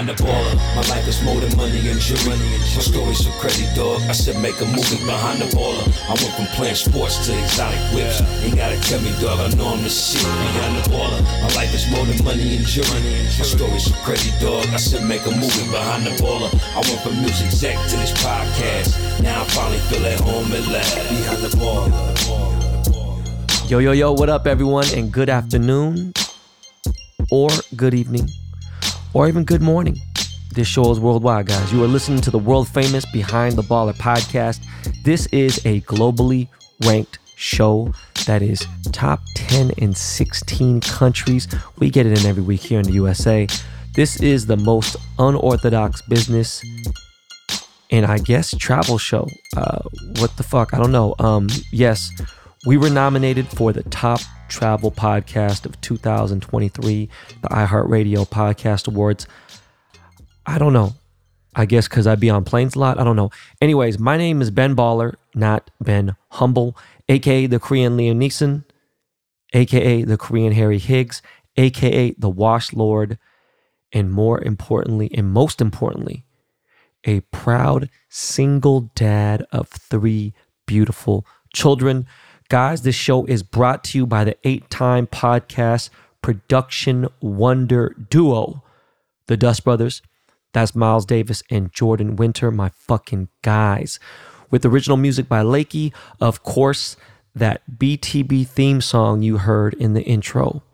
behind the baller. My life is more than money and jewelry. My story's so crazy, dog. I said make a movie behind the baller. I went from playing sports to exotic whips. Ain't gotta tell me, dog. I know I'm the shit behind the baller. My life is more than money and jewelry. My story's so crazy, dog. I said make a movie behind the baller. I went from music exec to this podcast. Now I finally feel at home at last. Behind the baller. Yo, yo, yo, what up, everyone, and good afternoon, or good evening, or even good morning. This show is worldwide, guys. You are listening to the world famous Behind the Baller podcast. This is a globally ranked show that is top 10 in 16 countries. We get it in every week here in the USA. This is the most unorthodox business and I guess travel show. Uh, what the fuck? I don't know. Um, yes, we were nominated for the top travel podcast of 2023, the iHeartRadio Podcast Awards. I don't know. I guess because I'd be on planes a lot. I don't know. Anyways, my name is Ben Baller, not Ben Humble, aka the Korean Liam Neeson, aka the Korean Harry Higgs, aka the Wash Lord, and more importantly, and most importantly, a proud single dad of three beautiful children. Guys, this show is brought to you by the eight time podcast production wonder duo, the Dust Brothers. That's Miles Davis and Jordan Winter, my fucking guys. With original music by Lakey, of course, that BTB theme song you heard in the intro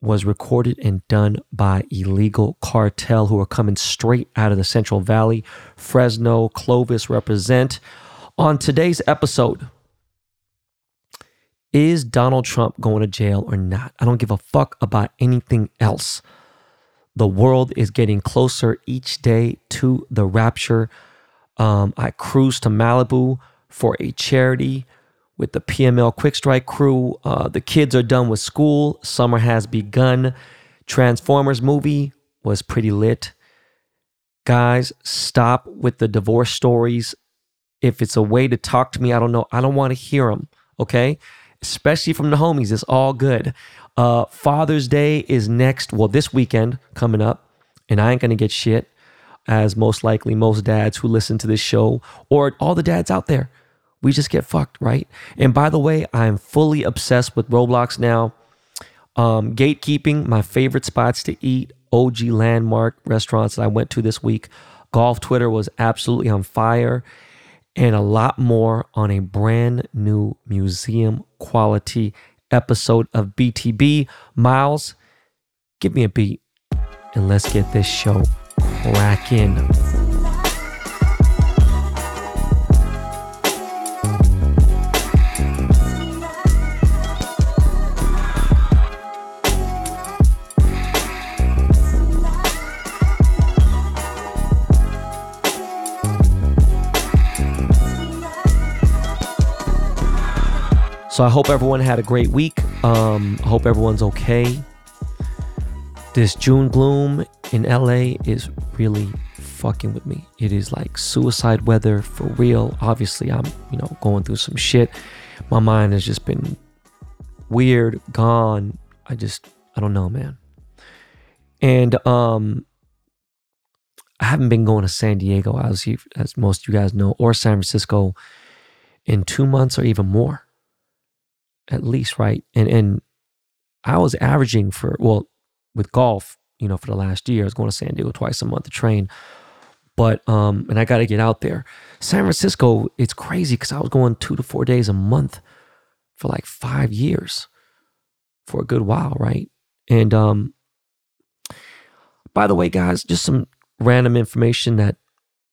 was recorded and done by Illegal Cartel, who are coming straight out of the Central Valley. Fresno, Clovis represent. On today's episode, is Donald Trump going to jail or not? I don't give a fuck about anything else. The world is getting closer each day to the rapture. Um, I cruised to Malibu for a charity with the PML Quick Strike crew. Uh, the kids are done with school. Summer has begun. Transformers movie was pretty lit. Guys, stop with the divorce stories. If it's a way to talk to me, I don't know. I don't want to hear them. Okay especially from the homies. It's all good. Uh, Father's Day is next, well, this weekend coming up, and I ain't gonna get shit, as most likely most dads who listen to this show, or all the dads out there, we just get fucked, right? And by the way, I'm fully obsessed with Roblox now. Um, gatekeeping, my favorite spots to eat, OG landmark restaurants that I went to this week. Golf Twitter was absolutely on fire and a lot more on a brand new museum quality episode of BTB. Miles, give me a beat and let's get this show cracking. So I hope everyone had a great week. Um, I hope everyone's okay. This June gloom in LA is really fucking with me. It is like suicide weather for real. Obviously, I'm, you know, going through some shit. My mind has just been weird, gone. I just I don't know, man. And um I haven't been going to San Diego as you, as most of you guys know or San Francisco in 2 months or even more at least, right? And and I was averaging for well with golf, you know, for the last year. I was going to San Diego twice a month to train. But um, and I got to get out there. San Francisco, it's crazy because I was going two to four days a month for like five years, for a good while, right? And um, by the way, guys, just some random information that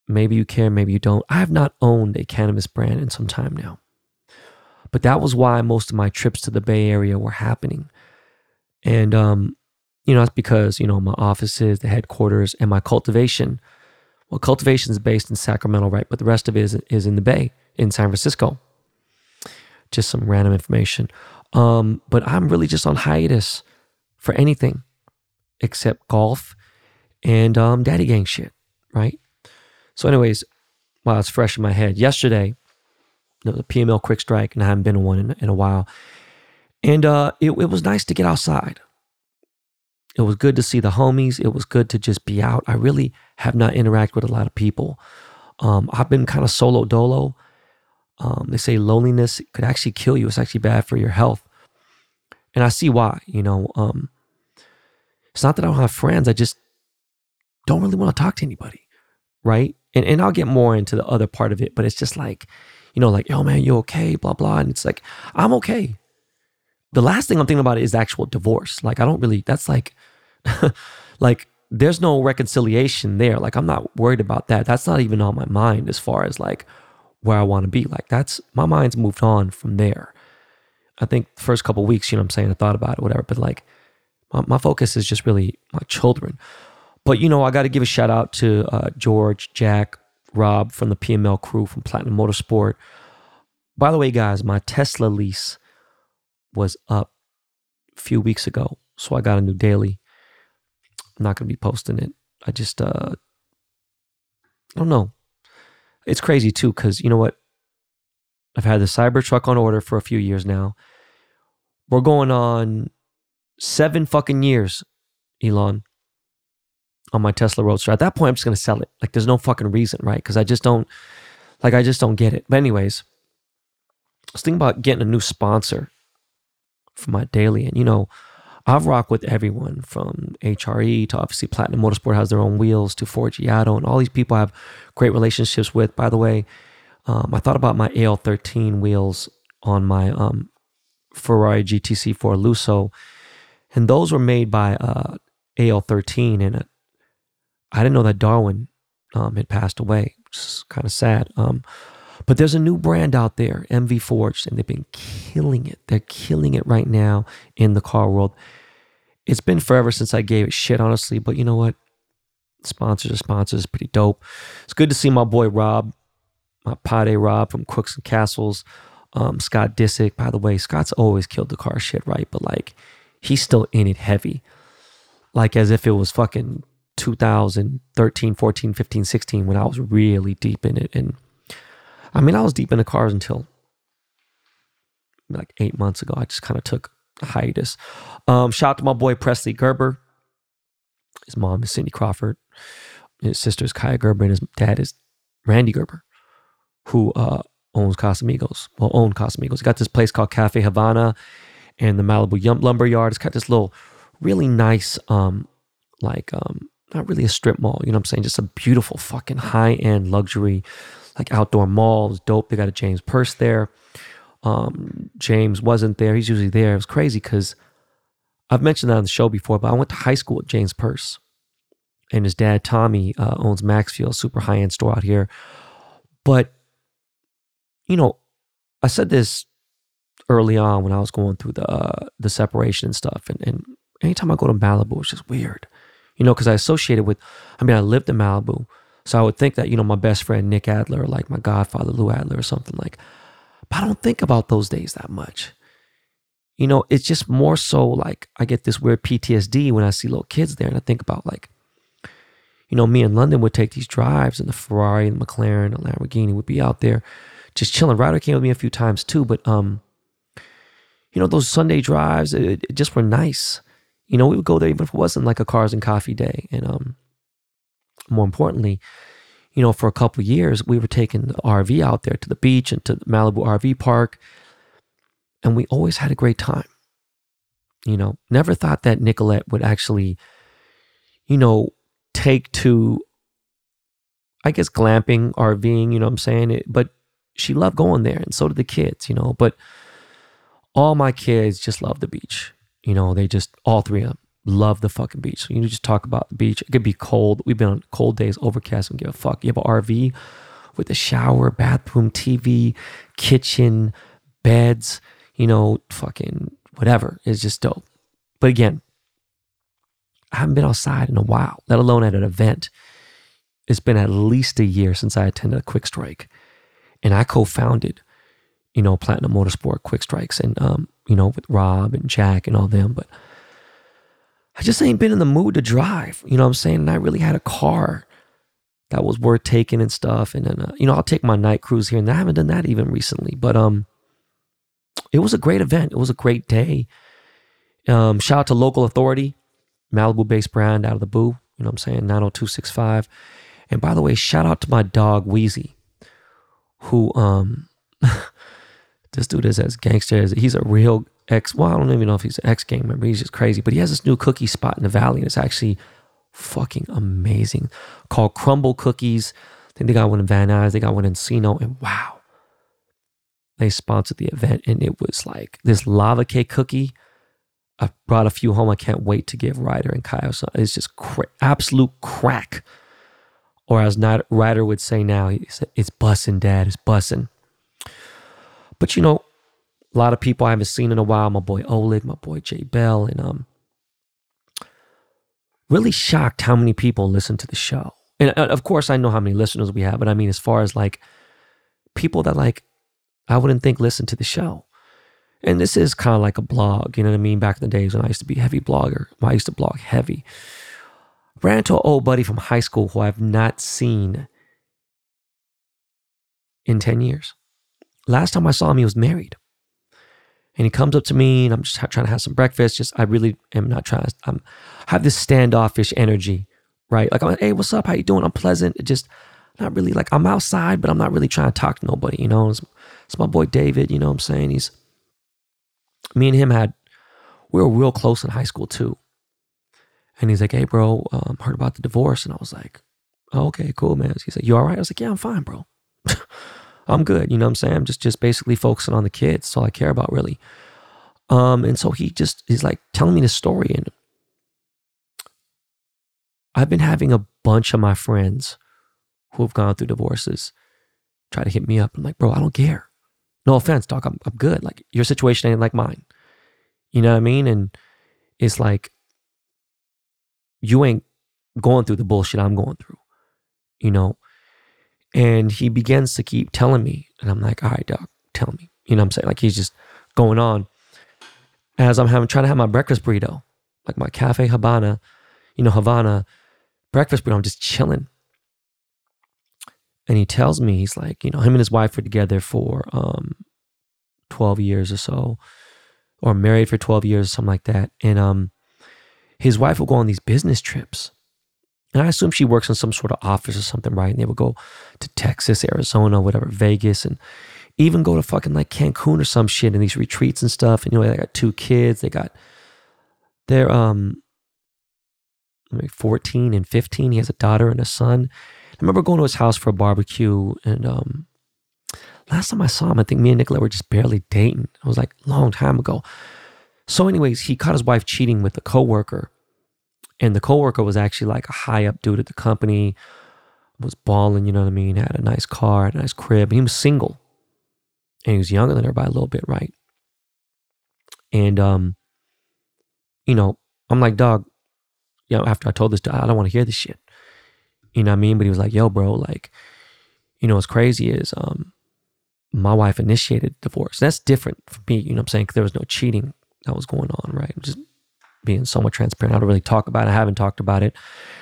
maybe you care, maybe you don't. I have not owned a cannabis brand in some time now. But that was why most of my trips to the Bay Area were happening. And, um, you know, that's because, you know, my offices, the headquarters, and my cultivation. Well, cultivation is based in Sacramento, right? But the rest of it is, is in the Bay, in San Francisco. Just some random information. Um, but I'm really just on hiatus for anything except golf and um, daddy gang shit, right? So, anyways, while it's fresh in my head, yesterday, the PML Quick Strike, and I haven't been to one in, in a while. And uh, it, it was nice to get outside. It was good to see the homies. It was good to just be out. I really have not interacted with a lot of people. Um, I've been kind of solo dolo. Um, they say loneliness could actually kill you. It's actually bad for your health. And I see why, you know. Um, it's not that I don't have friends. I just don't really want to talk to anybody. Right. And, and I'll get more into the other part of it, but it's just like, you know, like, yo, man, you okay? Blah, blah. And it's like, I'm okay. The last thing I'm thinking about is actual divorce. Like, I don't really, that's like, like, there's no reconciliation there. Like, I'm not worried about that. That's not even on my mind as far as like where I want to be. Like, that's my mind's moved on from there. I think the first couple weeks, you know I'm saying, I thought about it, whatever, but like, my, my focus is just really my children. But, you know, I got to give a shout out to uh, George, Jack, Rob from the PML crew from Platinum Motorsport. By the way, guys, my Tesla lease was up a few weeks ago. So I got a new daily. I'm not going to be posting it. I just, uh, I don't know. It's crazy too, because you know what? I've had the Cybertruck on order for a few years now. We're going on seven fucking years, Elon, on my Tesla Roadster. At that point, I'm just gonna sell it. Like, there's no fucking reason, right? Because I just don't, like, I just don't get it. But anyways, I was thinking about getting a new sponsor for my daily, and you know, I've rocked with everyone from HRE to obviously Platinum Motorsport has their own wheels to Forgiato, and all these people I have great relationships with. By the way, um, I thought about my AL13 wheels on my um, Ferrari GTC4 Lusso and those were made by uh, AL13. And uh, I didn't know that Darwin um, had passed away, is kind of sad. Um, but there's a new brand out there, MV Forged, and they've been killing it. They're killing it right now in the car world. It's been forever since I gave it shit, honestly. But you know what? Sponsors are sponsors. Pretty dope. It's good to see my boy Rob, my Pade Rob from Crooks and Castles. Um, Scott Disick. By the way, Scott's always killed the car shit, right? But like, he's still in it heavy. Like as if it was fucking 2013, 14, 15, 16 when I was really deep in it. And I mean, I was deep in the cars until like eight months ago. I just kind of took a hiatus. Um, shout out to my boy Presley Gerber. His mom is Cindy Crawford. His sister is Kaia Gerber, and his dad is Rande Gerber, who uh, owns Casamigos. Well, owned Casamigos. He got this place called Cafe Havana and the Malibu Lumber Yard. It's got this little really nice, um, like, um, not really a strip mall, you know what I'm saying? Just a beautiful fucking high end luxury, like outdoor mall. It's dope. They got a James Perse there. Um, James wasn't there. He's usually there. It was crazy because I've mentioned that on the show before, but I went to high school with James Perse. And his dad, Tommy, uh, owns Maxfield, super high end store out here. But, you know, I said this early on when I was going through the uh, the separation and stuff. And, and anytime I go to Malibu, it's just weird, you know, because I associated with. I mean, I lived in Malibu, so I would think that you know my best friend Nick Adler, like my godfather Lou Adler, or something like. But I don't think about those days that much. You know, it's just more so like I get this weird PTSD when I see little kids there, and I think about like, you know, me in London would take these drives and the Ferrari and the McLaren, the Lamborghini would be out there just chilling. Ryder came with me a few times too, but um, you know, those Sunday drives, it, it just were nice. You know, we would go there even if it wasn't like a cars and coffee day. And um, more importantly, you know, for a couple years, we were taking the RV out there to the beach and to the Malibu RV park. And we always had a great time. You know, never thought that Nicolette would actually, you know, take to, I guess, glamping, RVing, you know what I'm saying? It, but she loved going there. And so did the kids, you know. But all my kids just love the beach. You know, they just, all three of them love the fucking beach. So you just talk about the beach. It could be cold. We've been on cold days, overcast, and give a fuck. You have an RV with a shower, bathroom, TV, kitchen, beds, you know, fucking whatever. It's just dope. But again, I haven't been outside in a while, let alone at an event. It's been at least a year since I attended a quick strike. And I co founded you know, Platinum Motorsport, Quick Strikes, and um, you know, with Rob and Jack and all them. But I just ain't been in the mood to drive. You know what I'm saying? And I really had a car that was worth taking and stuff. And then, uh, you know, I'll take my night cruise here, and I haven't done that even recently. But um, it was a great event. It was a great day. Um, shout out to local authority. Malibu based brand out of the boo. You know what I'm saying? 90265. And by the way, shout out to my dog Wheezy, who um this dude is as gangster as he's a real ex well, I don't even know if he's an ex gang member. He's just crazy. But he has this new cookie spot in the valley, and it's actually fucking amazing. Called Crumbl Cookies. I think they got one in Van Nuys, they got one in Sino, and wow. They sponsored the event, and it was like this lava cake cookie I brought a few home. I can't wait to give Ryder and Kyle. So it's just cra- absolute crack. Or as Ryder would say now, he said, it's bussin', dad, it's bussin'. But you know, a lot of people I haven't seen in a while. My boy Oleg, my boy Jay Bell, and um, really shocked how many people listen to the show. And uh, of course, I know how many listeners we have, but I mean, as far as like people that like, I wouldn't think listen to the show. And this is kind of like a blog, you know what I mean? Back in the days when I used to be a heavy blogger, I used to blog heavy. Ran to an old buddy from high school who I've not seen in 10 years. Last time I saw him, he was married. And he comes up to me and I'm just trying to have some breakfast. Just, I really am not trying to, I'm, have this standoffish energy, right? Like, I'm like, hey, what's up? How you doing? I'm pleasant. It just, not really like, I'm outside, but I'm not really trying to talk to nobody, you know? It's, it's my boy David, you know what I'm saying? He's, me and him had we were real close in high school too. And he's like, "Hey, bro, um, heard about the divorce?" And I was like, oh, "Okay, cool, man." He's like, "You all right?" I was like, "Yeah, I'm fine, bro. I'm good." You know what I'm saying? I'm just just basically focusing on the kids. That's all I care about, really. Um, and so he just he's like telling me the story, and I've been having a bunch of my friends who have gone through divorces try to hit me up. I'm like, bro, I don't care. No offense, dog. I'm, I'm good. Like your situation ain't like mine. You know what I mean? And it's like you ain't going through the bullshit I'm going through, you know? And he begins to keep telling me, and I'm like, all right, dog, tell me. You know what I'm saying? Like he's just going on. As I'm having trying to have my breakfast burrito, like my cafe Habana, you know, Havana breakfast burrito, I'm just chilling and he tells me he's like you know him and his wife were together for um 12 years or so or married for 12 years something like that and um his wife will go on these business trips and i assume she works in some sort of office or something right? And they would go to texas arizona whatever vegas and even go to fucking like cancun or some shit in these retreats and stuff. And you know they got two kids. They got they're um 14 and 15 he has a daughter and a son. I remember going to his house for a barbecue, and um, last time I saw him, I think me and Nicola were just barely dating. It was like a long time ago. So, anyways, he caught his wife cheating with a coworker, and the coworker was actually like a high up dude at the company, was balling, you know what I mean, had a nice car, a nice crib, he was single, and he was younger than her by a little bit, right? And um, you know, I'm like, dog, you know, after I told this, to I don't want to hear this shit. You know what I mean? But he was like, yo, bro, like, you know, what's crazy is um, my wife initiated divorce. That's different for me, you know what I'm saying? Because there was no cheating that was going on, right? Just being somewhat transparent. I don't really talk about it. I haven't talked about it.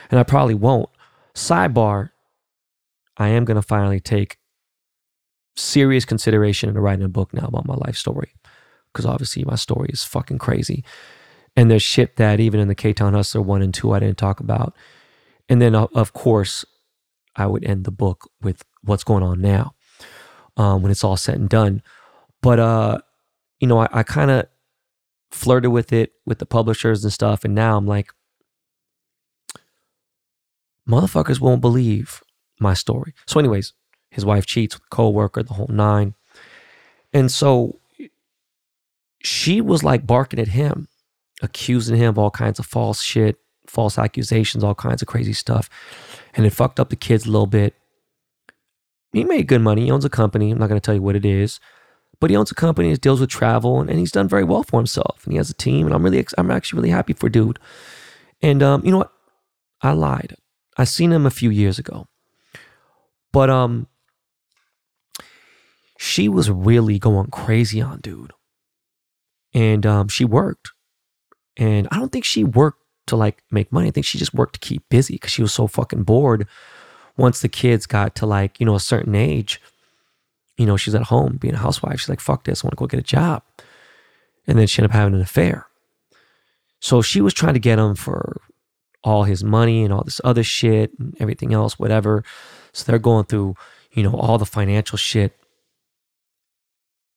And I probably won't. Sidebar, I am going to finally take serious consideration into writing a book now about my life story. Because obviously my story is fucking crazy. And there's shit that even in the K Town Hustler 1 and 2 I didn't talk about and then, of course, I would end the book with what's going on now um, when it's all said and done. But, uh, you know, I, I kind of flirted with it with the publishers and stuff. And now I'm like, motherfuckers won't believe my story. So, anyways, his wife cheats with a coworker, the whole nine. And so she was like barking at him, accusing him of all kinds of false shit, false accusations, all kinds of crazy stuff. And it fucked up the kids a little bit. He made good money. He owns a company. I'm not going to tell you what it is, but he owns a company that deals with travel and, and he's done very well for himself. And he has a team. And I'm really, I'm actually really happy for dude. And um, you know what? I lied. I seen him a few years ago, but um, she was really going crazy on dude, and um, she worked, and I don't think she worked to like make money. I think she just worked to keep busy because she was so fucking bored. Once the kids got to like, you know, a certain age, you know, she's at home being a housewife. She's like, fuck this, I want to go get a job. And then she ended up having an affair. So she was trying to get him for all his money and all this other shit and everything else, whatever. So they're going through, you know, all the financial shit.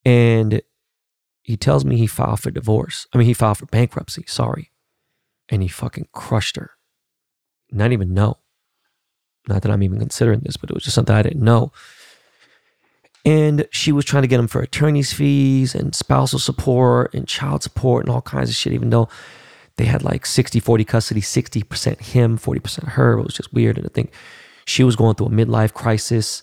And he tells me he filed for divorce. I mean, he filed for bankruptcy, sorry. And he fucking crushed her. Not even know. Not that I'm even considering this, but it was just something I didn't know. And she was trying to get him for attorney's fees and spousal support and child support and all kinds of shit, even though they had like 60 40 custody, 60% him, 40% her. It was just weird. And I think she was going through a midlife crisis.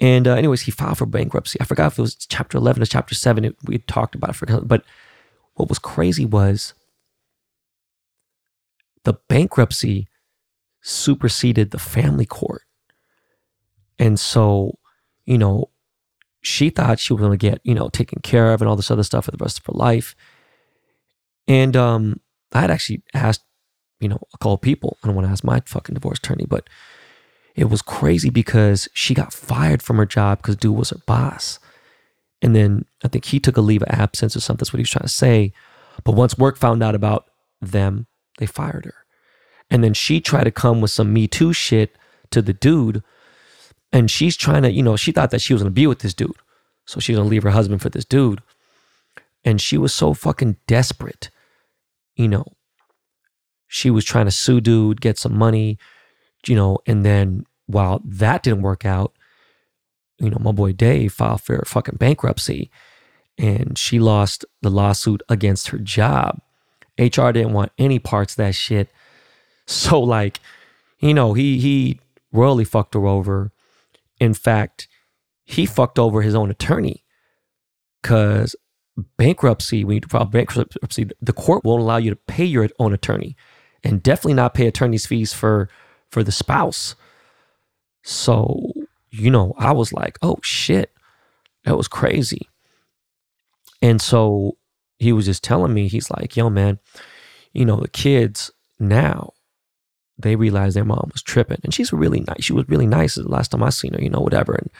And uh, anyways, he filed for bankruptcy. I forgot if it was chapter 11 or chapter 7. It, we talked about it. For, but what was crazy was the bankruptcy superseded the family court. And so you know, she thought she was going to get, you know, taken care of and all this other stuff for the rest of her life. And um, I had actually asked, you know, a couple people. I don't want to ask my fucking divorce attorney, but it was crazy because she got fired from her job because dude was her boss. And then I think he took a leave of absence or something. That's what he was trying to say. But once work found out about them, they fired her. And then she tried to come with some Me Too shit to the dude and she's trying to, you know, she thought that she was gonna be with this dude. So she's gonna leave her husband for this dude. And she was so fucking desperate, you know. She was trying to sue dude, get some money, you know, and then while that didn't work out, you know, my boy Dave filed for fucking bankruptcy and she lost the lawsuit against her job. HR didn't want any parts of that shit. So like, you know, he he royally fucked her over. In fact, he fucked over his own attorney because bankruptcy, when you file bankruptcy, the court won't allow you to pay your own attorney and definitely not pay attorney's fees for for the spouse. So, you know, I was like, oh shit, that was crazy. And so he was just telling me, he's like, yo, man, you know, the kids now, they realized their mom was tripping. And she's really nice. She was really nice the last time I seen her, you know, whatever. And,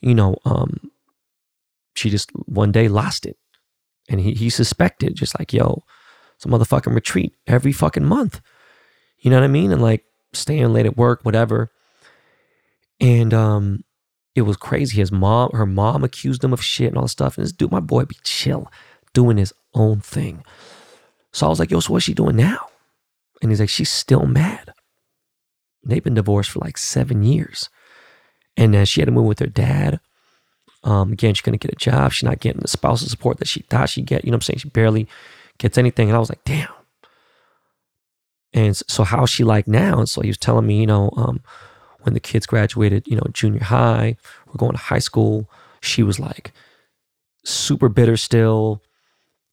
you know, um, she just one day lost it. And he, he suspected, just like, yo, some motherfucking retreat every fucking month. You know what I mean? And like staying late at work, whatever. And um, it was crazy. His mom, her mom accused him of shit and all this stuff. And this dude, my boy, be chill, doing his own thing. So I was like, yo, so what's she doing now? And he's like, she's still mad. They've been divorced for like seven years. And uh, she had to move with her dad. Um, again, she couldn't get a job. She's not getting the spousal support that she thought she'd get. You know what I'm saying? She barely gets anything. And I was like, damn. And so how's she like now? And so he was telling me, you know, um, when the kids graduated, you know, junior high, we're going to high school. She was like super bitter still,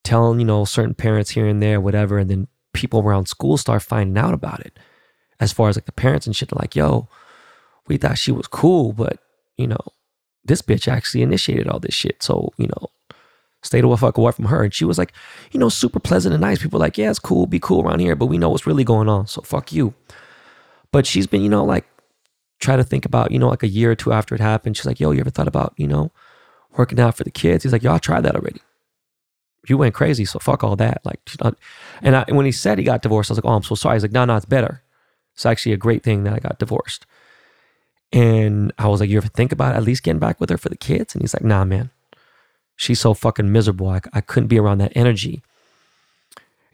telling, you know, certain parents here and there, whatever. And then people around school start finding out about it. As far as like the parents and shit, they're like, yo, we thought she was cool, but you know, this bitch actually initiated all this shit. So, you know, stay the fuck away from her. And she was like, you know, super pleasant and nice. People like, yeah, it's cool, be cool around here, but we know what's really going on. So fuck you. But she's been, you know, like try to think about, you know, like a year or two after it happened. She's like, yo, you ever thought about, you know, working out for the kids? He's like, yo, I tried that already you went crazy, so fuck all that. Like, uh, and I, when he said he got divorced, I was like, oh, I'm so sorry. He's like, no, no, it's better. It's actually a great thing that I got divorced. And I was like, you ever think about at least getting back with her for the kids? And he's like, nah, man. She's so fucking miserable. I, I couldn't be around that energy.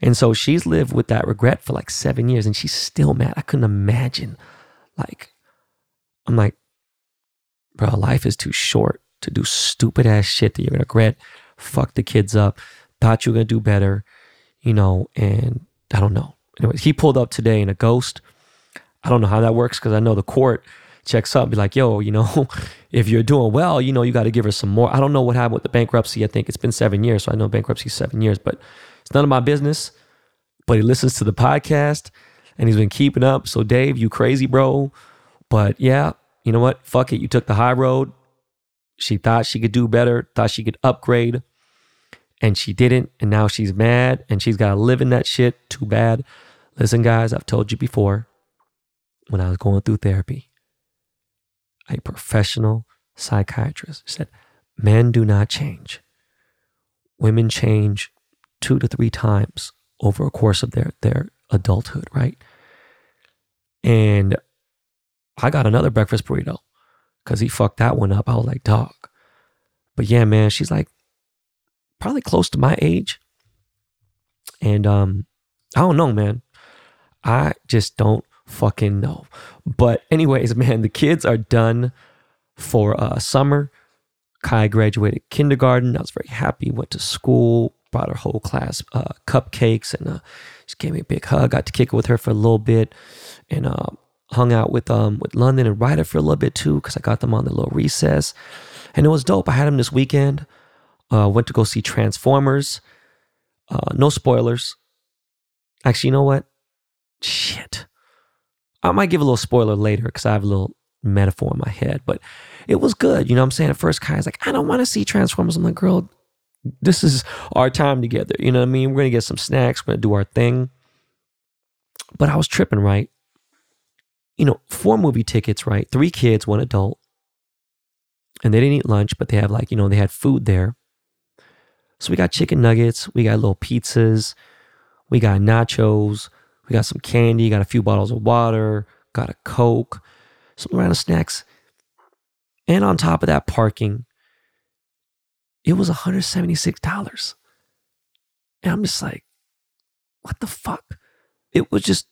And so she's lived with that regret for like seven years and she's still mad. I couldn't imagine. Like, I'm like, bro, life is too short to do stupid ass shit that you're gonna regret, fuck the kids up, thought you were gonna do better, you know, and I don't know. Anyways, he pulled up today in a ghost. I don't know how that works because I know the court checks up, be like, yo, you know, if you're doing well, you know, you got to give her some more. I don't know what happened with the bankruptcy. I think it's been seven years. So I know bankruptcy seven years, but it's none of my business. But he listens to the podcast and he's been keeping up. So, Dave, you crazy, bro. But yeah, you know what? Fuck it. You took the high road. She thought she could do better, thought she could upgrade and she didn't. And now she's mad and she's got to live in that shit. Too bad. Listen, guys, I've told you before when I was going through therapy, a professional psychiatrist said, Men do not change. Women change two to three times over a course of their their adulthood, right? And I got another breakfast burrito because he fucked that one up. I was like, dog. But yeah, man, she's like probably close to my age. And um, I don't know, man. I just don't fucking know. But anyways, man, the kids are done for uh, summer. Kai graduated kindergarten. I was very happy. Went to school. Brought her whole class uh, cupcakes and uh, she gave me a big hug. Got to kick it with her for a little bit, and uh, hung out with um with London and Ryder for a little bit too because I got them on the little recess, and it was dope. I had them this weekend. Uh, went to go see Transformers. Uh, no spoilers. Actually, you know what? Shit. I might give a little spoiler later because I have a little metaphor in my head, but it was good. You know what I'm saying? At first, Kai's like, I don't want to see Transformers. I'm like, girl, this is our time together. You know what I mean? We're going to get some snacks. We're going to do our thing. But I was tripping, right? You know, four movie tickets, right? Three kids, one adult. And they didn't eat lunch, but they have like, you know, they had food there. So we got chicken nuggets, we got little pizzas, we got nachos, we got some candy, got a few bottles of water, got a Coke, some random snacks. And on top of that, parking. It was $176. And I'm just like, what the fuck? It was just,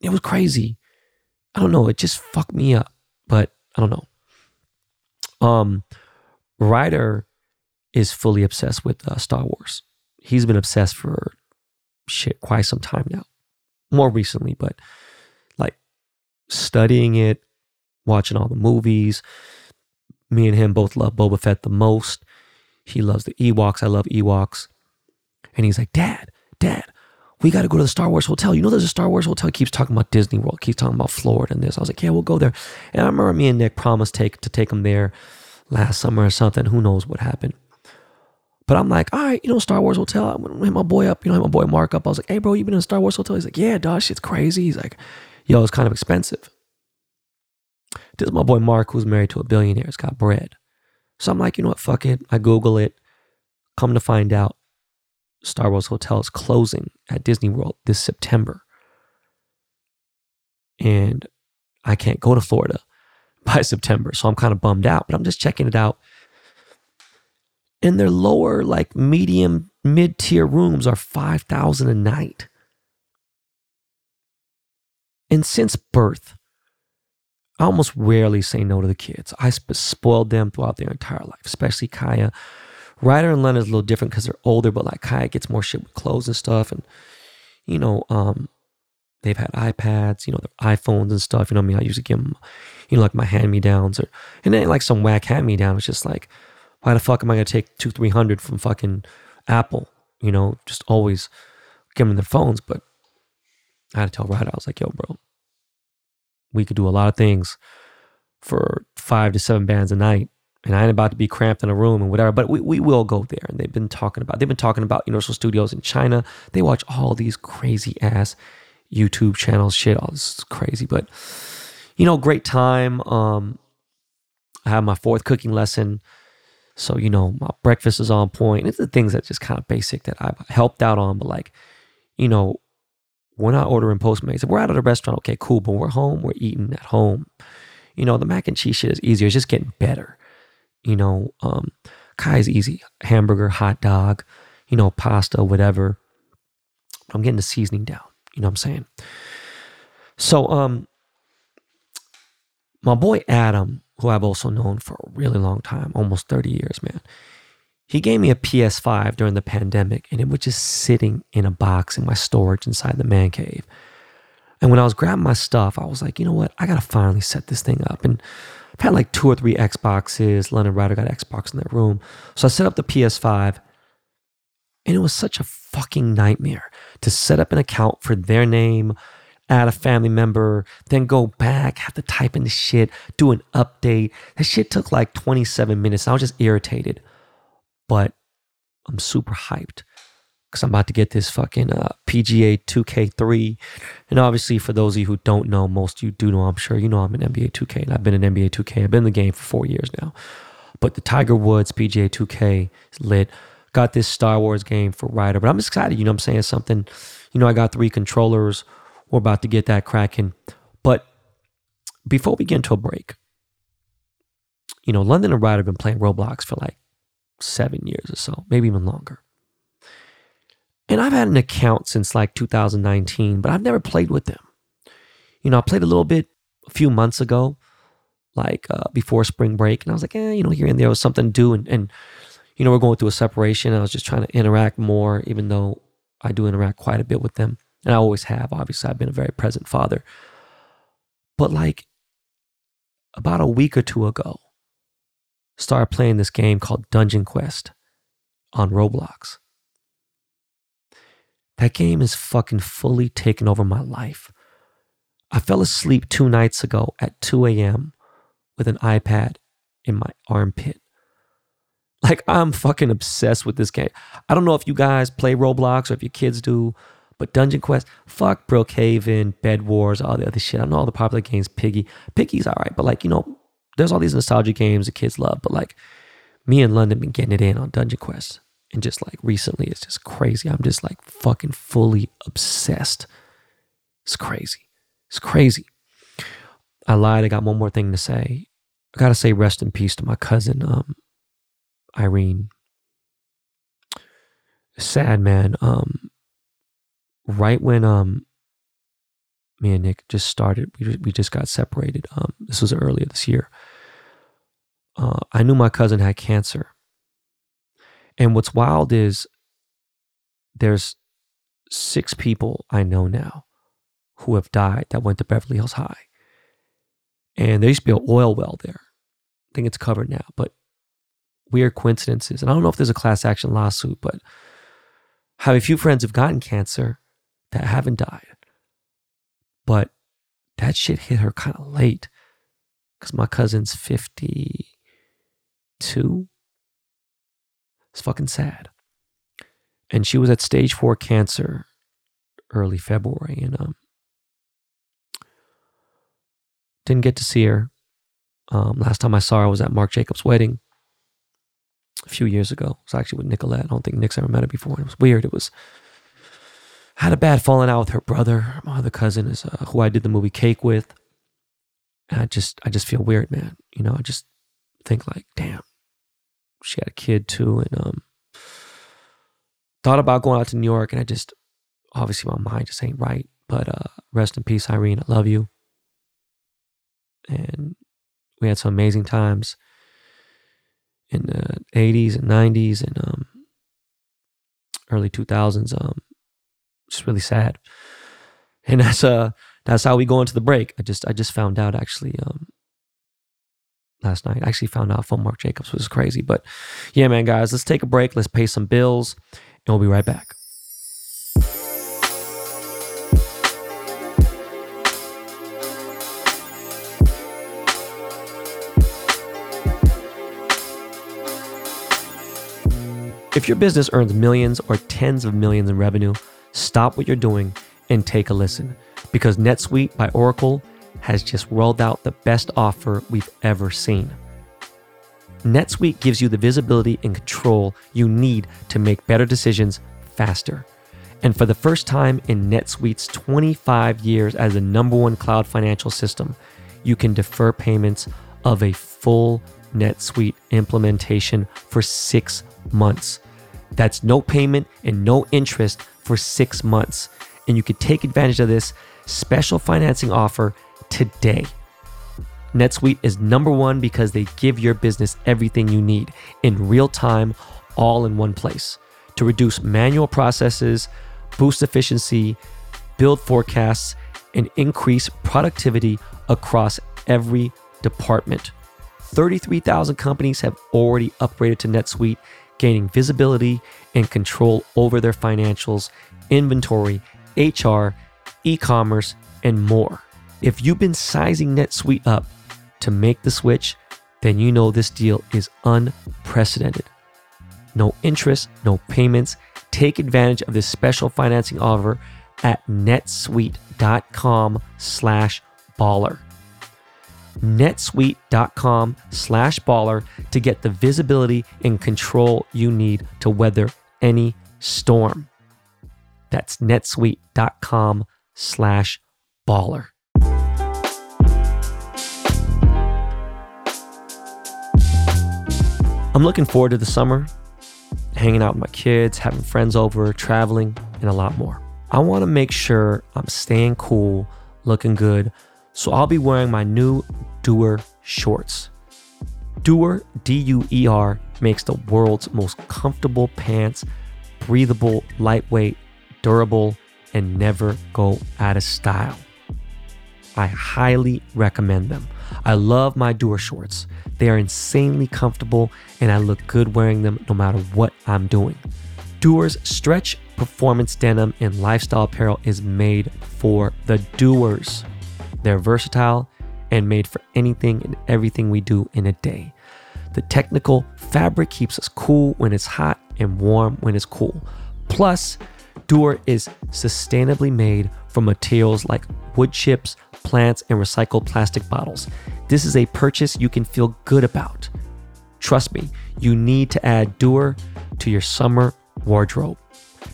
it was crazy. I don't know. It just fucked me up. But I don't know. Um, Ryder is fully obsessed with uh, Star Wars. He's been obsessed for shit quite some time now. More recently, but like studying it, watching all the movies. Me and him both love Boba Fett the most. He loves the Ewoks. I love Ewoks. And he's like, Dad, Dad, we got to go to the Star Wars Hotel. You know, there's a Star Wars Hotel. He keeps talking about Disney World. Keeps talking about Florida and this. I was like, yeah, we'll go there. And I remember me and Nick promised take to take him there last summer or something. Who knows what happened? But I'm like, all right, you know, Star Wars Hotel. I'm gonna hit my boy up. You know, hit my boy Mark up. I was like, hey, bro, you been in Star Wars Hotel? He's like, yeah, dog, shit's crazy. He's like, yo, it's kind of expensive. This is my boy Mark, who's married to a billionaire. It's got bread. So I'm like, you know what? Fuck it. I Google it. Come to find out, Star Wars Hotel is closing at Disney World this September. And I can't go to Florida by September. So I'm kind of bummed out, but I'm just checking it out. And their lower, like medium, mid tier rooms are 5000 a night. And since birth, I almost rarely say no to the kids. I spoiled them throughout their entire life, especially Kaia. Ryder and Len is a little different because they're older, but like Kaia gets more shit with clothes and stuff. And, you know, um, they've had iPads, you know, their iPhones and stuff. You know what I mean? I usually give them, you know, like my hand me downs or, and then like some whack hand me down. It's just like, why the fuck am I going to take two, 300 from fucking Apple? You know, just always give them their phones. But I had to tell Ryder, I was like, yo, bro, we could do a lot of things for five to seven bands a night. And I ain't about to be cramped in a room and whatever, but we, we will go there. And they've been talking about, they've been talking about Universal Studios in China. They watch all these crazy ass YouTube channels, shit. All this is crazy, but you know, great time. Um, I have my fourth cooking lesson. So, you know, my breakfast is on point. It's the things that just kind of basic that I've helped out on, but like, you know, we're not ordering Postmates. If we're out at a restaurant, okay, cool. But we're home, we're eating at home. You know, the mac and cheese shit is easier. It's just getting better. You know, um, Kai's easy. Hamburger, hot dog, you know, pasta, whatever. I'm getting the seasoning down. You know what I'm saying? So, um, my boy Adam, who I've also known for a really long time, almost 30 years, man. He gave me a PS5 during the pandemic, and it was just sitting in a box in my storage inside the man cave. And when I was grabbing my stuff, I was like, you know what? I gotta finally set this thing up. And I've had like two or three Xboxes. London Ryder got an Xbox in their room. So I set up the PS5, and it was such a fucking nightmare to set up an account for their name, add a family member, then go back, have to type in the shit, do an update. That shit took like 27 minutes. I was just irritated but I'm super hyped because I'm about to get this fucking uh, PGA 2K3. And obviously, for those of you who don't know, most of you do know, I'm sure you know I'm an NBA 2K and I've been in NBA 2K. I've been in the game for four years now. But the Tiger Woods PGA 2K is lit. got this Star Wars game for Ryder, but I'm excited. You know, I'm saying something. You know, I got three controllers. We're about to get that cracking. But before we get into a break, you know, London and Ryder have been playing Roblox for like seven years or so, maybe even longer. And I've had an account since like 2019, but I've never played with them. You know, I played a little bit a few months ago, like uh, before spring break, and I was like, eh, you know, here and there was something to do. And, and, you know, we're going through a separation. I was just trying to interact more, even though I do interact quite a bit with them. And I always have. Obviously, I've been a very present father. But like about a week or two ago, started playing this game called Dungeon Quest on Roblox. That game is fucking fully taken over my life. I fell asleep two nights ago at 2 a.m. with an iPad in my armpit. Like, I'm fucking obsessed with this game. I don't know if you guys play Roblox or if your kids do, but Dungeon Quest, fuck Brookhaven, Bed Wars, all the other shit. I know all the popular games, Piggy. Piggy's all right, but like, you know, there's all these nostalgia games the kids love, but like me and London been getting it in on Dungeon Quest. And just like recently, it's just crazy. I'm just like fucking fully obsessed. It's crazy. It's crazy. I lied. I got one more thing to say. I gotta say rest in peace to my cousin, um, Irene. Sad man. Um, right when um me and Nick just started. We we just got separated. Um, this was earlier this year. Uh, I knew my cousin had cancer, and what's wild is there's six people I know now who have died that went to Beverly Hills High, and there used to be an oil well there. I think it's covered now, but weird coincidences. And I don't know if there's a class action lawsuit, but have a few friends who've gotten cancer that haven't died but that shit hit her kind of late because my cousin's 52. It's fucking sad. And she was at stage four cancer early February and um, didn't get to see her. Um, last time I saw her was at Mark Jacobs' wedding a few years ago. It was actually with Nicolette. I don't think Nick's ever met her before. It was weird. It was had a bad falling out with her brother. My other cousin is uh, who I did the movie Cake with. And I just, I just feel weird, man. You know, I just think like, damn, she had a kid too, and um, thought about going out to New York, and I just, obviously, my mind just ain't right. But uh, rest in peace, Irene. I love you. And we had some amazing times in the 80s and 90s and um, early 2000s. Um, just really sad. And that's uh that's how we go into the break. I just I just found out actually um last night. I actually found out from Mark Jacobs, which is crazy. But yeah, man, guys, let's take a break. Let's pay some bills, and we'll be right back. If your business earns millions or tens of millions in revenue, stop what you're doing and take a listen because NetSuite by Oracle has just rolled out the best offer we've ever seen. NetSuite gives you the visibility and control you need to make better decisions faster. And for the first time in NetSuite's 25 years as the number one cloud financial system, you can defer payments of a full NetSuite implementation for six months. That's no payment and no interest for six months. And you can take advantage of this special financing offer today. NetSuite is number one because they give your business everything you need in real time, all in one place to reduce manual processes, boost efficiency, build forecasts, and increase productivity across every department. 33,000 companies have already upgraded to NetSuite gaining visibility and control over their financials, inventory, HR, e commerce, and more. If you've been sizing NetSuite up to make the switch, then you know this deal is unprecedented. No interest, no payments. Take advantage of this special financing offer at netsuite.com slash baller. netsuite.com slash baller to get the visibility and control you need to weather any storm. That's netsuite.com slash baller. I'm looking forward to the summer, hanging out with my kids, having friends over, traveling, and a lot more. I want to make sure I'm staying cool, looking good, so I'll be wearing my new Duer shorts. Duer, D U E R, makes the world's most comfortable pants, breathable, lightweight, durable, and never go out of style. I highly recommend them. I love my Duer shorts. They are insanely comfortable and I look good wearing them no matter what I'm doing. Duer's stretch performance denim and lifestyle apparel is made for the doers. They're versatile and made for anything and everything we do in a day. The technical fabric keeps us cool when it's hot and warm when it's cool. Plus, Duer is sustainably made from materials like wood chips, plants, and recycled plastic bottles. This is a purchase you can feel good about. Trust me, you need to add Duer to your summer wardrobe.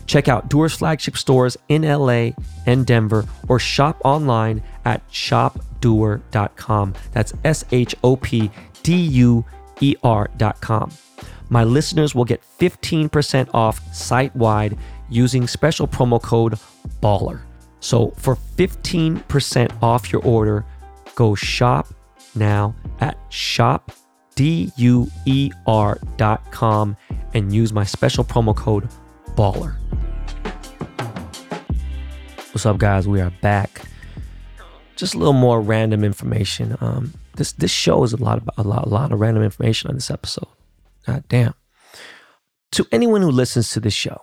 Check out Duer's flagship stores in LA and Denver or shop online at shopduer.com. That's S H O P D U E R.com. My listeners will get 15% off site wide using special promo code BALLER. So for 15% off your order, go shop now at shopduer.com and use my special promo code BALLER. What's up, guys? We are back. Just a little more random information. Um, this this show is a lot of a lot a lot of random information on this episode. God damn. To anyone who listens to this show,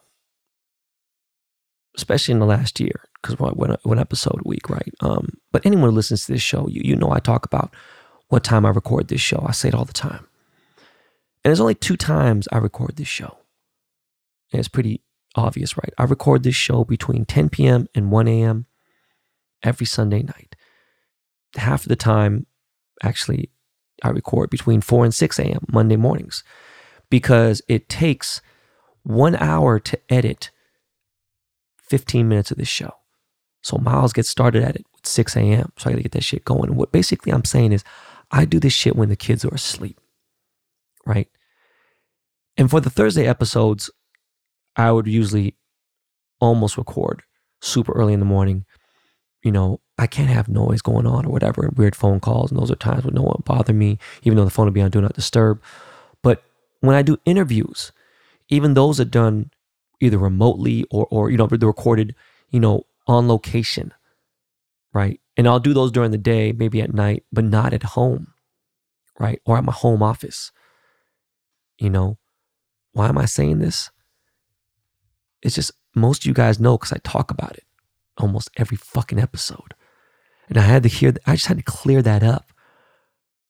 especially in the last year, because one, one episode a week, right? Um, but anyone who listens to this show, you you know I talk about what time I record this show. I say it all the time. And there's only two times I record this show. And it's pretty obvious, right? I record this show between 10 p.m. and 1 a.m. every Sunday night. Half of the time, actually, I record between 4 and 6 a.m. Monday mornings because it takes one hour to edit 15 minutes of this show. So Miles gets started at it at 6 a.m. So I gotta get that shit going. And what basically I'm saying is I do this shit when the kids are asleep. Right. And for the Thursday episodes, I would usually almost record super early in the morning. You know, I can't have noise going on or whatever, weird phone calls. And those are times when no one bother me, even though the phone will be on Do Not Disturb. But when I do interviews, even those are done either remotely or, or you know, they're recorded, you know, on location, right? And I'll do those during the day, maybe at night, but not at home, right? Or at my home office. You know, why am I saying this? It's just most of you guys know because I talk about it almost every fucking episode. And I had to hear, I just had to clear that up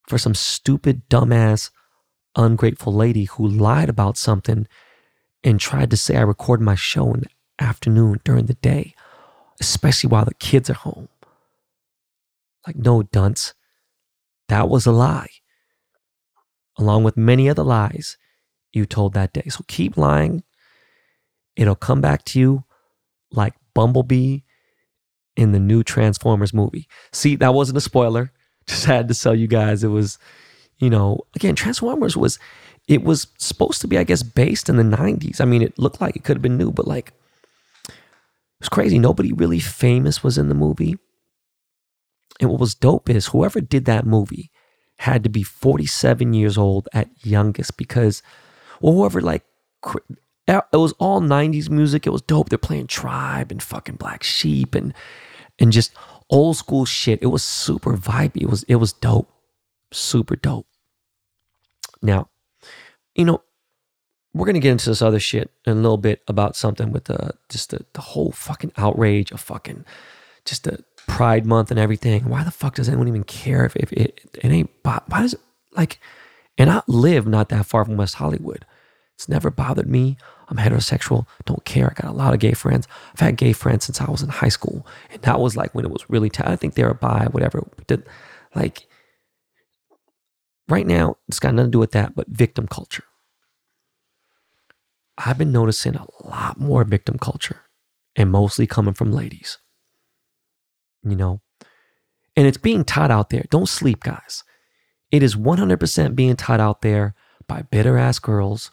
for some stupid, dumbass, ungrateful lady who lied about something and tried to say I recorded my show in the afternoon during the day, especially while the kids are home. Like, no, dunce. That was a lie, along with many other lies you told that day. So keep lying. It'll come back to you like Bumblebee in the new Transformers movie. See, that wasn't a spoiler. Just had to tell you guys it was, you know, again, Transformers was it was supposed to be, I guess, based in the 90s. I mean, it looked like it could have been new, but like, it was crazy. Nobody really famous was in the movie. And what was dope is whoever did that movie had to be 47 years old at youngest because, well, whoever, like, it was all 90s music. It was dope. They're playing Tribe and fucking Black Sheep and, and just old school shit. It was super vibey. It was, it was dope. Super dope. Now, you know, we're gonna get into this other shit in a little bit about something with the just the, the whole fucking outrage of fucking just the Pride Month and everything. Why the fuck does anyone even care if, if it, it ain't? Why does it like? And I live not that far from West Hollywood. It's never bothered me. I'm heterosexual. Don't care. I got a lot of gay friends. I've had gay friends since I was in high school, and that was like when it was really. tight. I think they were bi, whatever. Like, right now, it's got nothing to do with that, but victim culture. I've been noticing a lot more victim culture and mostly coming from ladies. You know, and it's being taught out there. Don't sleep, guys. It is 100% being taught out there by bitter ass girls.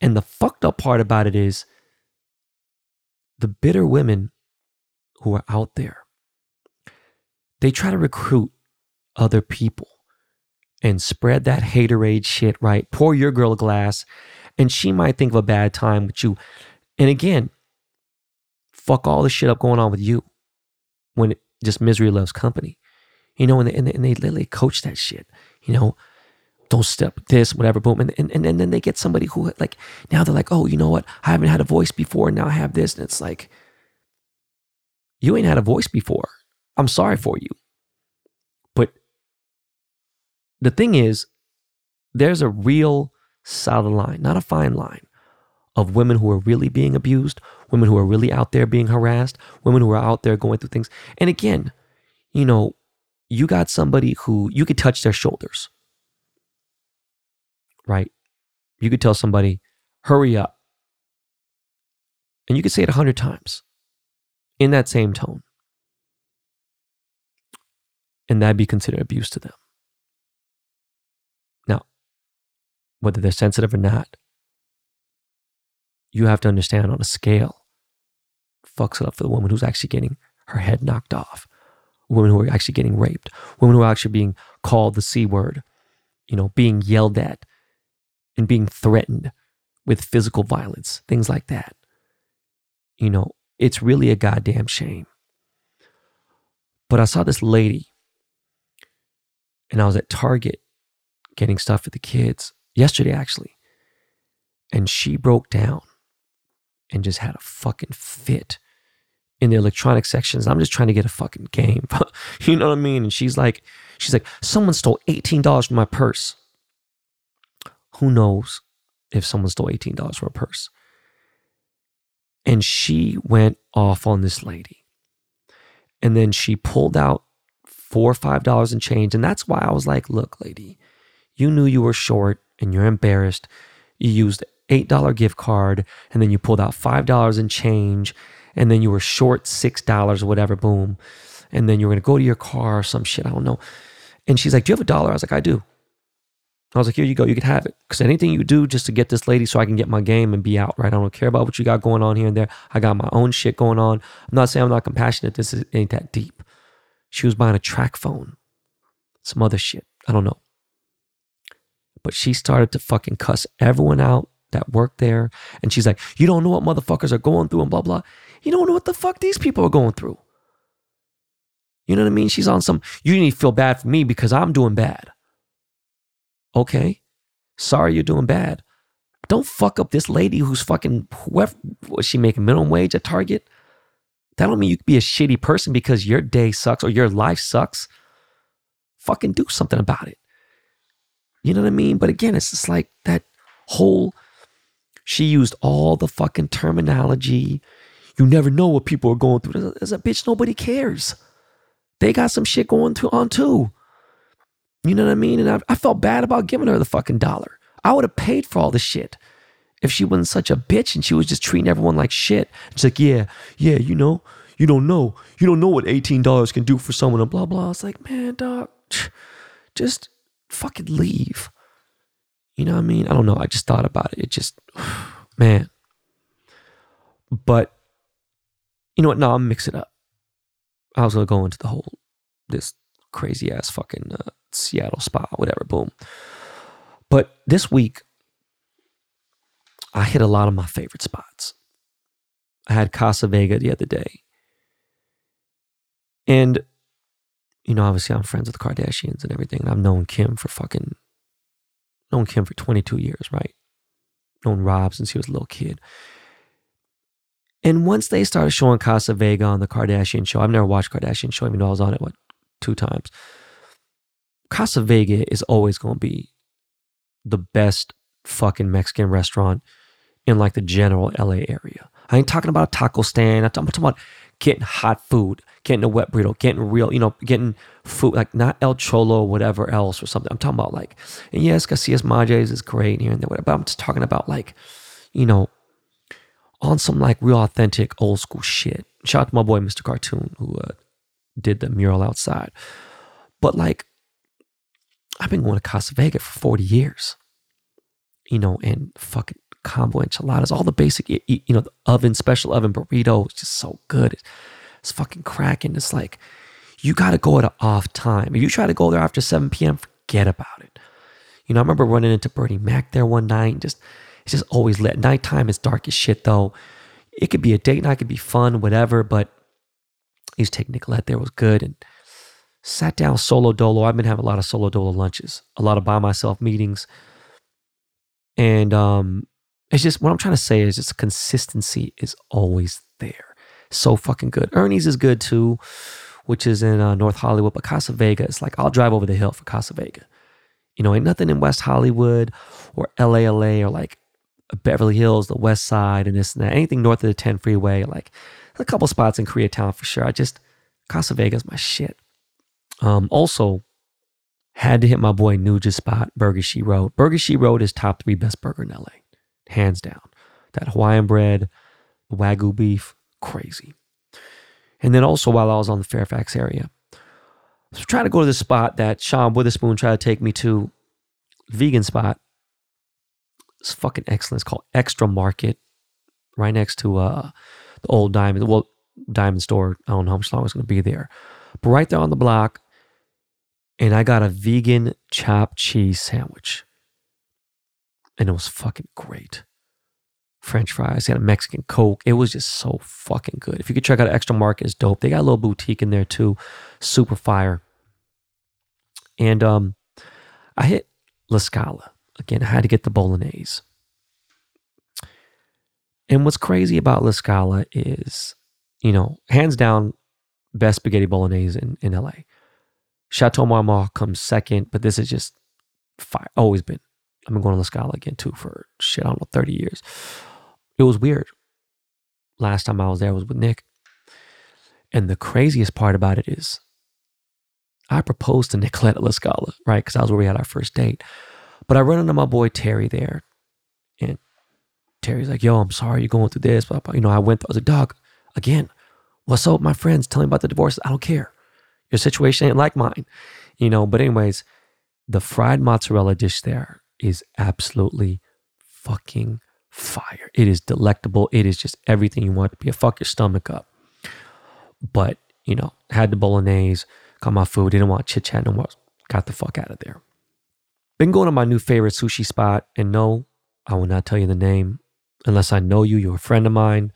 And the fucked up part about it is the bitter women who are out there, they try to recruit other people and spread that haterade shit, right? Pour your girl a glass, and she might think of a bad time with you. And again, fuck all the shit up going on with you when it, just misery loves company. You know, and they, and they, and they literally coach that shit. You know, don't step this, whatever, boom. And, and, and then they get somebody who, like, now they're like, oh, you know what? I haven't had a voice before. And now I have this. And it's like, you ain't had a voice before. I'm sorry for you. But the thing is, there's a real solid line, not a fine line, of women who are really being abused, women who are really out there being harassed, women who are out there going through things. And again, you know, you got somebody who you could touch their shoulders, right? You could tell somebody, hurry up. And you could say it a hundred times in that same tone. And that'd be considered abuse to them. Now, whether they're sensitive or not, you have to understand on a scale, fucks it up for the woman who's actually getting her head knocked off, women who are actually getting raped, women who are actually being called the C word, you know, being yelled at and being threatened with physical violence, things like that. You know, it's really a goddamn shame. But I saw this lady and I was at Target getting stuff for the kids yesterday, actually. And she broke down and just had a fucking fit in the electronic sections. I'm just trying to get a fucking game. you know what I mean? And she's like, she's like, someone stole $18 from my purse. Who knows if someone stole $18 from a purse? And she went off on this lady. And then she pulled out four or five dollars in change. And that's why I was like, look, lady, you knew you were short and you're embarrassed. You used $8 gift card and then you pulled out $5 in change and then you were short $6 or whatever, boom. And then you were going to go to your car or some shit, I don't know. And she's like, Do you have a dollar? I was like, I do. I was like, here you go, you can have it. Because anything you do just to get this lady so I can get my game and be out, right? I don't care about what you got going on here and there. I got my own shit going on. I'm not saying I'm not compassionate. This ain't that deep. She was buying a track phone, some other shit. I don't know. But she started to fucking cuss everyone out that worked there. And she's like, you don't know what motherfuckers are going through and blah, blah. You don't know what the fuck these people are going through. You know what I mean? She's on some, you need to feel bad for me because I'm doing bad. Okay. Sorry you're doing bad. Don't fuck up this lady who's fucking whoever was she making minimum wage at Target? That don't mean you could be a shitty person because your day sucks or your life sucks. Fucking do something about it. You know what I mean? But again, it's just like that whole she used all the fucking terminology. You never know what people are going through. As a bitch, nobody cares. They got some shit going on too. You know what I mean? And I, I felt bad about giving her the fucking dollar. I would have paid for all the shit if she wasn't such a bitch and she was just treating everyone like shit. She's like, yeah, yeah, you know, you don't know. You don't know what $18 can do for someone and blah, blah. It's like, man, dog, just fucking leave. You know what I mean? I don't know. I just thought about it. It just, man. But, you know what? No, I'm mix it up. I was going to go into the whole, this crazy ass fucking uh, Seattle spa, whatever, boom. But this week, I hit a lot of my favorite spots. I had Casa Vega the other day. And, you know, obviously I'm friends with the Kardashians and everything. And I've known Kim for fucking, known Kim for 22 years, right? Known Rob since he was a little kid. And once they started showing Casa Vega on the Kardashian show, I've never watched Kardashian show, even though I was on it, what, two times. Casa Vega is always going to be the best fucking Mexican restaurant in like the general LA area. I ain't talking about a taco stand. I'm talking about getting hot food, getting a wet burrito, getting real, you know, getting food, like not El Cholo whatever else or something. I'm talking about like, and yes, Casillas Majes is great here and there, but I'm just talking about like, you know, on some like real authentic old school shit. Shout out to my boy Mr. Cartoon who uh, did the mural outside. But like, I've been going to Casa Vega for 40 years, you know, and fucking combo enchiladas, all the basic, you know, the oven, special oven burrito is just so good. It's fucking cracking. It's like, you got to go at an off time. If you try to go there after 7 p.m., forget about it. You know, I remember running into Bernie Mac there one night. Just, it's just always lit. Nighttime is dark as shit, though. It could be a date night, it could be fun, whatever, but I used to take Nicolette there, was good. And sat down solo dolo. I've been having a lot of solo dolo lunches, a lot of by myself meetings. And um, it's just what I'm trying to say is just consistency is always there. So fucking good. Ernie's is good too, which is in uh, North Hollywood, but Casa Vega is like I'll drive over the hill for Casa Vega. You know, ain't nothing in West Hollywood or LA, LA or like Beverly Hills, the West Side, and this and that. Anything north of the 10 freeway, like a couple spots in Koreatown for sure. I just Casa Vega is my shit. Um, also, had to hit my boy Nuja's spot, Burger She Wrote. Burger She Wrote is top three best burger in LA hands down. That Hawaiian bread, Wagyu beef, crazy. And then also while I was on the Fairfax area, I was trying to go to the spot that Sean Wotherspoon tried to take me to, vegan spot. It's fucking excellent. It's called Extra Market, right next to uh, the old diamond, well, diamond store. I don't know how much long it's going to be there, but right there on the block. And I got a vegan chopped cheese sandwich and it was fucking great. French fries, had a Mexican Coke. It was just so fucking good. If you could check out Extra Market, it's dope. They got a little boutique in there too, super fire. And um, I hit La Scala again. I had to get the bolognese. And what's crazy about La Scala is, you know, hands down, best spaghetti bolognese in, in LA. Chateau Marmont comes second, but this is just fire. Always been. I've been going to La Scala again too for shit, I don't know, 30 years. It was weird. Last time I was there was with Nick. And the craziest part about it is I proposed to Nicolette at La Scala, right? Because that was where we had our first date. But I run into my boy Terry there. And Terry's like, yo, I'm sorry you're going through this. Blah. You know, I went, I was like, dog, again, what's up my friends? Tell me about the divorce. I don't care. Your situation ain't like mine. You know, but anyways, the fried mozzarella dish there is absolutely fucking fire. It is delectable. It is just everything you want to be. A fuck your stomach up. But, you know, had the bolognese, got my food, didn't want chit chat no more. Got the fuck out of there. Been going to my new favorite sushi spot, and no, I will not tell you the name unless I know you. You're a friend of mine.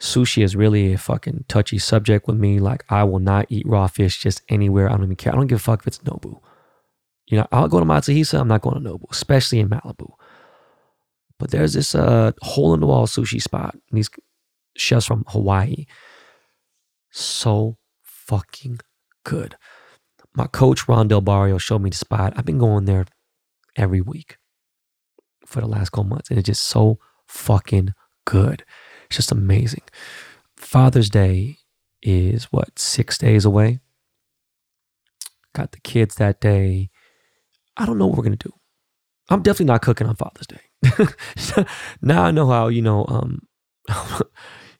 Sushi is really a fucking touchy subject with me. Like, I will not eat raw fish just anywhere. I don't even care. I don't give a fuck if it's Nobu. You know, I'll go to Matsuhisa. I'm not going to Nobu, especially in Malibu. But there's this uh, hole in the wall sushi spot. These chefs from Hawaii. So fucking good. My coach, Ron Del Barrio, showed me the spot. I've been going there every week for the last couple months. And it's just so fucking good. It's just amazing. Father's Day is what, six days away? Got the kids that day. I don't know what we're gonna do. I'm definitely not cooking on Father's Day. now I know how you know, um,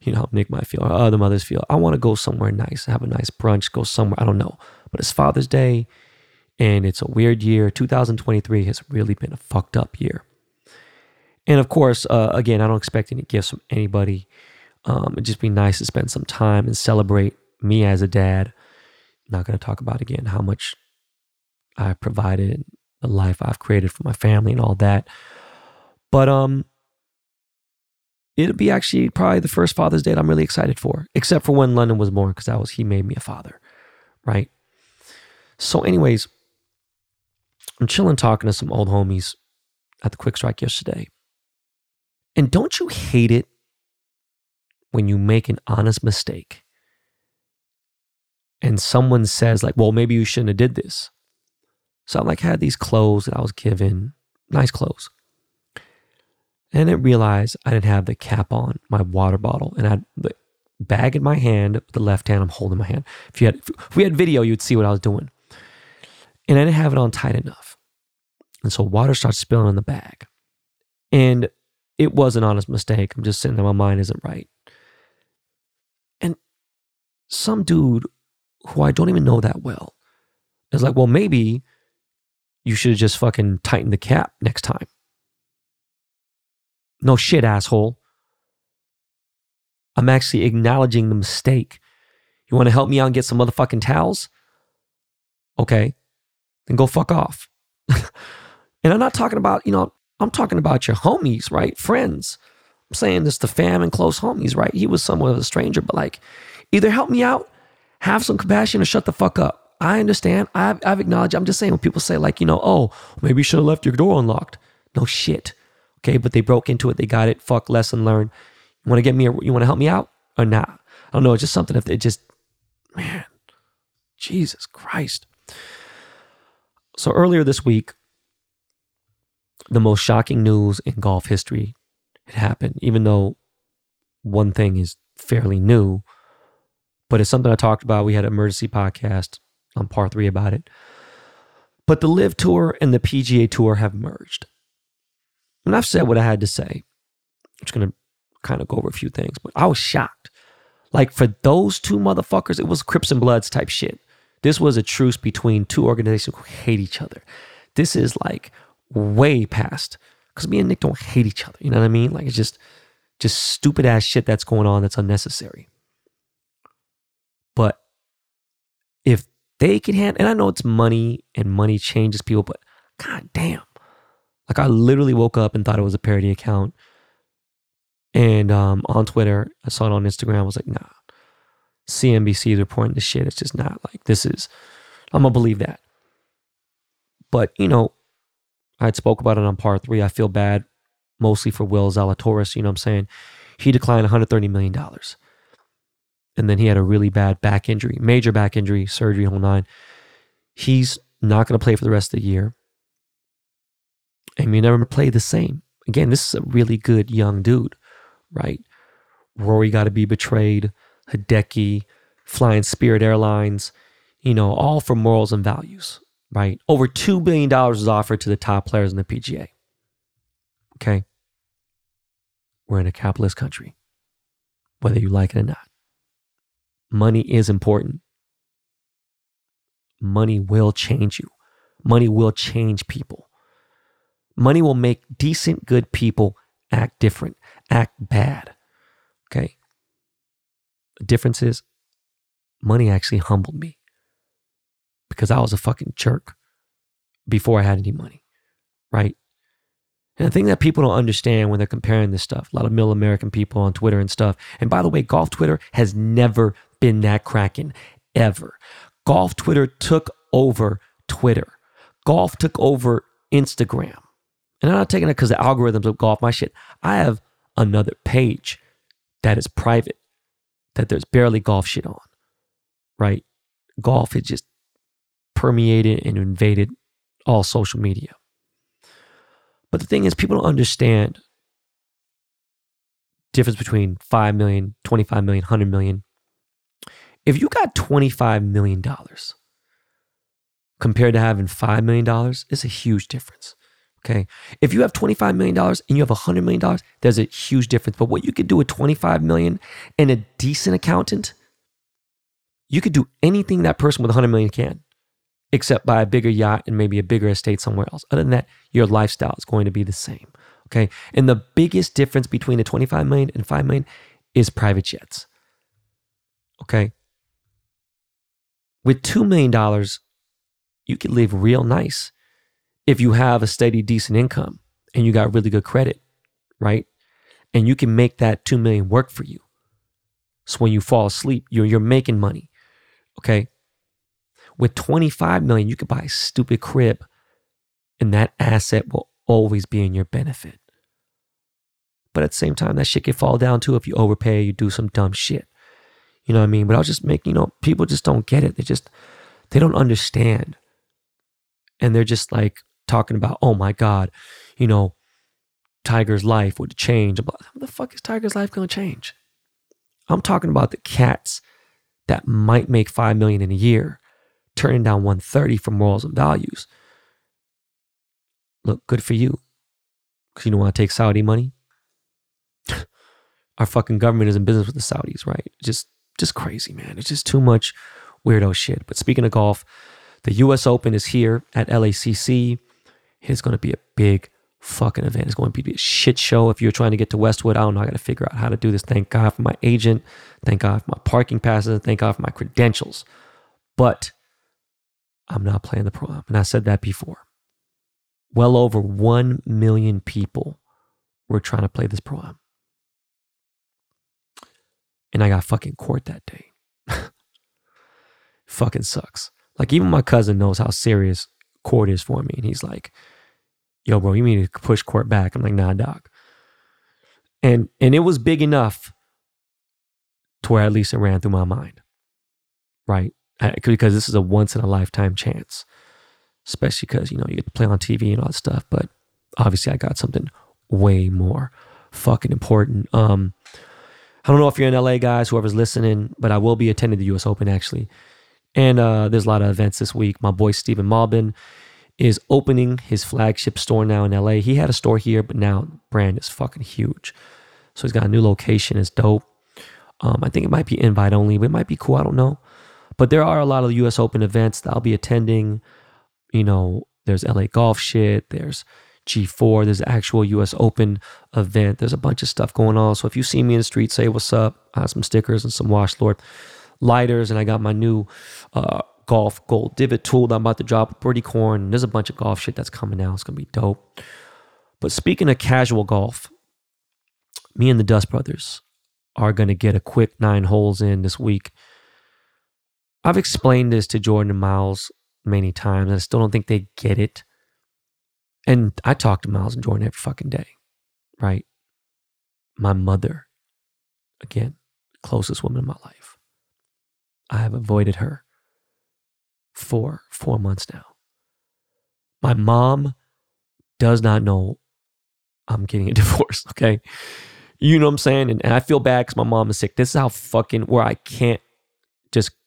you know, how Nick might feel or other mothers feel. I want to go somewhere nice, have a nice brunch, go somewhere. I don't know, but it's Father's Day, and it's a weird year. 2023 has really been a fucked up year. And of course, uh, again, I don't expect any gifts from anybody. Um, it'd just be nice to spend some time and celebrate me as a dad. not going to talk about again how much I provided the life I've created for my family and all that. But um it'll be actually probably the first Father's Day that I'm really excited for, except for when London was born, because that was he made me a father, right? So, anyways, I'm chilling talking to some old homies at the Quick Strike yesterday. And don't you hate it when you make an honest mistake and someone says, like, well, maybe you shouldn't have did this. So I like had these clothes that I was given, nice clothes. And I realized I didn't have the cap on my water bottle and I had the bag in my hand, the left hand, I'm holding my hand. If you had, if we had video, you'd see what I was doing. And I didn't have it on tight enough. And so water starts spilling in the bag. And it was an honest mistake. I'm just sitting there, my mind isn't right. And some dude who I don't even know that well is like, well, maybe you should have just fucking tightened the cap next time. No shit, asshole. I'm actually acknowledging the mistake. You want to help me out and get some motherfucking towels? Okay, then go fuck off. and I'm not talking about, you know, I'm talking about your homies, right? Friends. I'm saying this to fam and close homies, right? He was somewhat of a stranger, but like, either help me out, have some compassion, or shut the fuck up. I understand. I've, I've acknowledged. I'm just saying when people say, like, you know, oh, maybe you should have left your door unlocked. No shit. Okay. But they broke into it. They got it. Fuck, lesson learned. You want to get me, you want to help me out or not? Nah? I don't know. It's just something if it just, man, Jesus Christ. So earlier this week, the most shocking news in golf history had happened, even though one thing is fairly new, but it's something I talked about. We had an emergency podcast on par three about it. But the LIV Tour and the PGA Tour have merged. And I've said what I had to say. I'm just going to kind of go over a few things, but I was shocked. Like for those two motherfuckers, it was Crips and Bloods type shit. This was a truce between two organizations who hate each other. This is like way past because me and Nick don't hate each other. You know what I mean? Like it's just just stupid ass shit that's going on that's unnecessary. But if they can handle, and I know it's money and money changes people, but god damn. Like I literally woke up and thought it was a parody account. And um, on Twitter, I saw it on Instagram. I was like, nah, CNBC is reporting this shit. It's just not like this is, I'm gonna believe that. But, you know, I had spoke about it on par three. I feel bad mostly for Will Zalatoris. You know what I'm saying? He declined $130 million. And then he had a really bad back injury, major back injury, surgery, whole nine. He's not going to play for the rest of the year. And we never play the same. Again, this is a really good young dude, right? Rory got to be betrayed, Hideki, flying Spirit Airlines, you know, all for morals and values right? Over $2 billion is offered to the top players in the PGA. Okay. We're in a capitalist country, whether you like it or not. Money is important. Money will change you. Money will change people. Money will make decent, good people act different, act bad. Okay. The difference is money actually humbled me because I was a fucking jerk before I had any money, right? And the thing that people don't understand when they're comparing this stuff, a lot of middle American people on Twitter and stuff. And by the way, golf Twitter has never been that cracking ever. Golf Twitter took over Twitter. Golf took over Instagram. And I'm not taking it because the algorithms of golf, my shit. I have another page that is private, that there's barely golf shit on, right? Golf is just permeated and invaded all social media. But the thing is, people don't understand difference between 5 million, 25 million, 100 million. If you got 25 million dollars compared to having 5 million dollars, it's a huge difference. Okay. If you have $25 million and you have $100 million, there's a huge difference. But what you could do with 25 million and a decent accountant, you could do anything that person with 100 million can except buy a bigger yacht and maybe a bigger estate somewhere else. Other than that, your lifestyle is going to be the same. Okay. And the biggest difference between the 25 million and 5 million is private jets. Okay. With $2 million, you can live real nice if you have a steady, decent income and you got really good credit, right? And you can make that 2 million work for you. So when you fall asleep, you're, you're making money. Okay. With 25 million, you could buy a stupid crib and that asset will always be in your benefit. But at the same time, that shit can fall down too if you overpay, you do some dumb shit. You know what I mean? But I'll just make, you know, people just don't get it. They just, they don't understand. And they're just like talking about, oh my God, you know, Tiger's life would change. How the fuck is Tiger's life going to change? I'm talking about the cats that might make 5 million in a year, turning down 130 for morals and values. Look, good for you. Because you don't want to take Saudi money. Our fucking government is in business with the Saudis, right? Just just crazy, man. It's just too much weirdo shit. But speaking of golf, the US Open is here at LACC. It's going to be a big fucking event. It's going to be a shit show. If you're trying to get to Westwood, I don't know. I got to figure out how to do this. Thank God for my agent. Thank God for my parking passes. Thank God for my credentials. But I'm not playing the pro am. And I said that before. Well over 1 million people were trying to play this pro am. And I got fucking court that day. fucking sucks. Like even my cousin knows how serious court is for me. And he's like, yo, bro, you need to push court back. I'm like, nah, doc. And and it was big enough to where at least it ran through my mind. Right? Because this is a once in a lifetime chance. Especially because, you know, you get to play on TV and all that stuff. But obviously I got something way more fucking important. Um, I don't know if you're in LA, guys, whoever's listening, but I will be attending the US Open actually. And uh, there's a lot of events this week. My boy Stephen Malbon is opening his flagship store now in LA. He had a store here, but now brand is fucking huge. So he's got a new location. It's dope. Um, I think it might be invite only, but it might be cool. I don't know. But there are a lot of US Open events that I'll be attending. You know, there's LA Golf shit. There's G4. There's actual US Open event. There's a bunch of stuff going on. So if you see me in the street, say what's up. I have some stickers and some Wash Lord lighters, and I got my new uh, golf gold divot tool that I'm about to drop Birdie Corn. There's a bunch of golf shit that's coming out. It's gonna be dope. But speaking of casual golf, me and the Dust Brothers are gonna get a quick nine holes in this week. I've explained this to Jordan and Miles many times, and I still don't think they get it. And I talk to Miles and Jordan every fucking day, right? My mother, again, closest woman in my life. I have avoided her for four months now. My mom does not know I'm getting a divorce, okay? You know what I'm saying? And, and I feel bad because my mom is sick. This is how fucking where I can't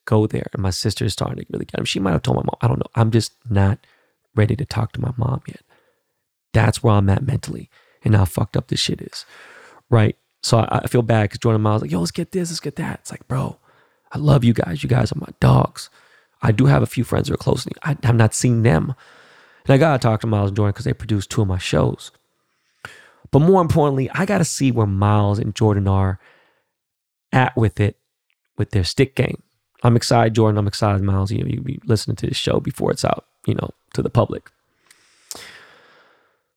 go there. And my sister is starting to really get him. She might have told my mom. I don't know. I'm just not ready to talk to my mom yet. That's where I'm at mentally and how fucked up this shit is. Right? So I, I feel bad because Jordan Miles like, yo, let's get this, let's get that. It's like, bro, I love you guys. You guys are my dogs. I do have a few friends who are close to me. I have not seen them. And I got to talk to Miles and Jordan because they produced two of my shows. But more importantly, I got to see where Miles and Jordan are at with it, with their stick game. I'm excited, Jordan. I'm excited, Miles. You know, you be listening to this show before it's out, you know, to the public.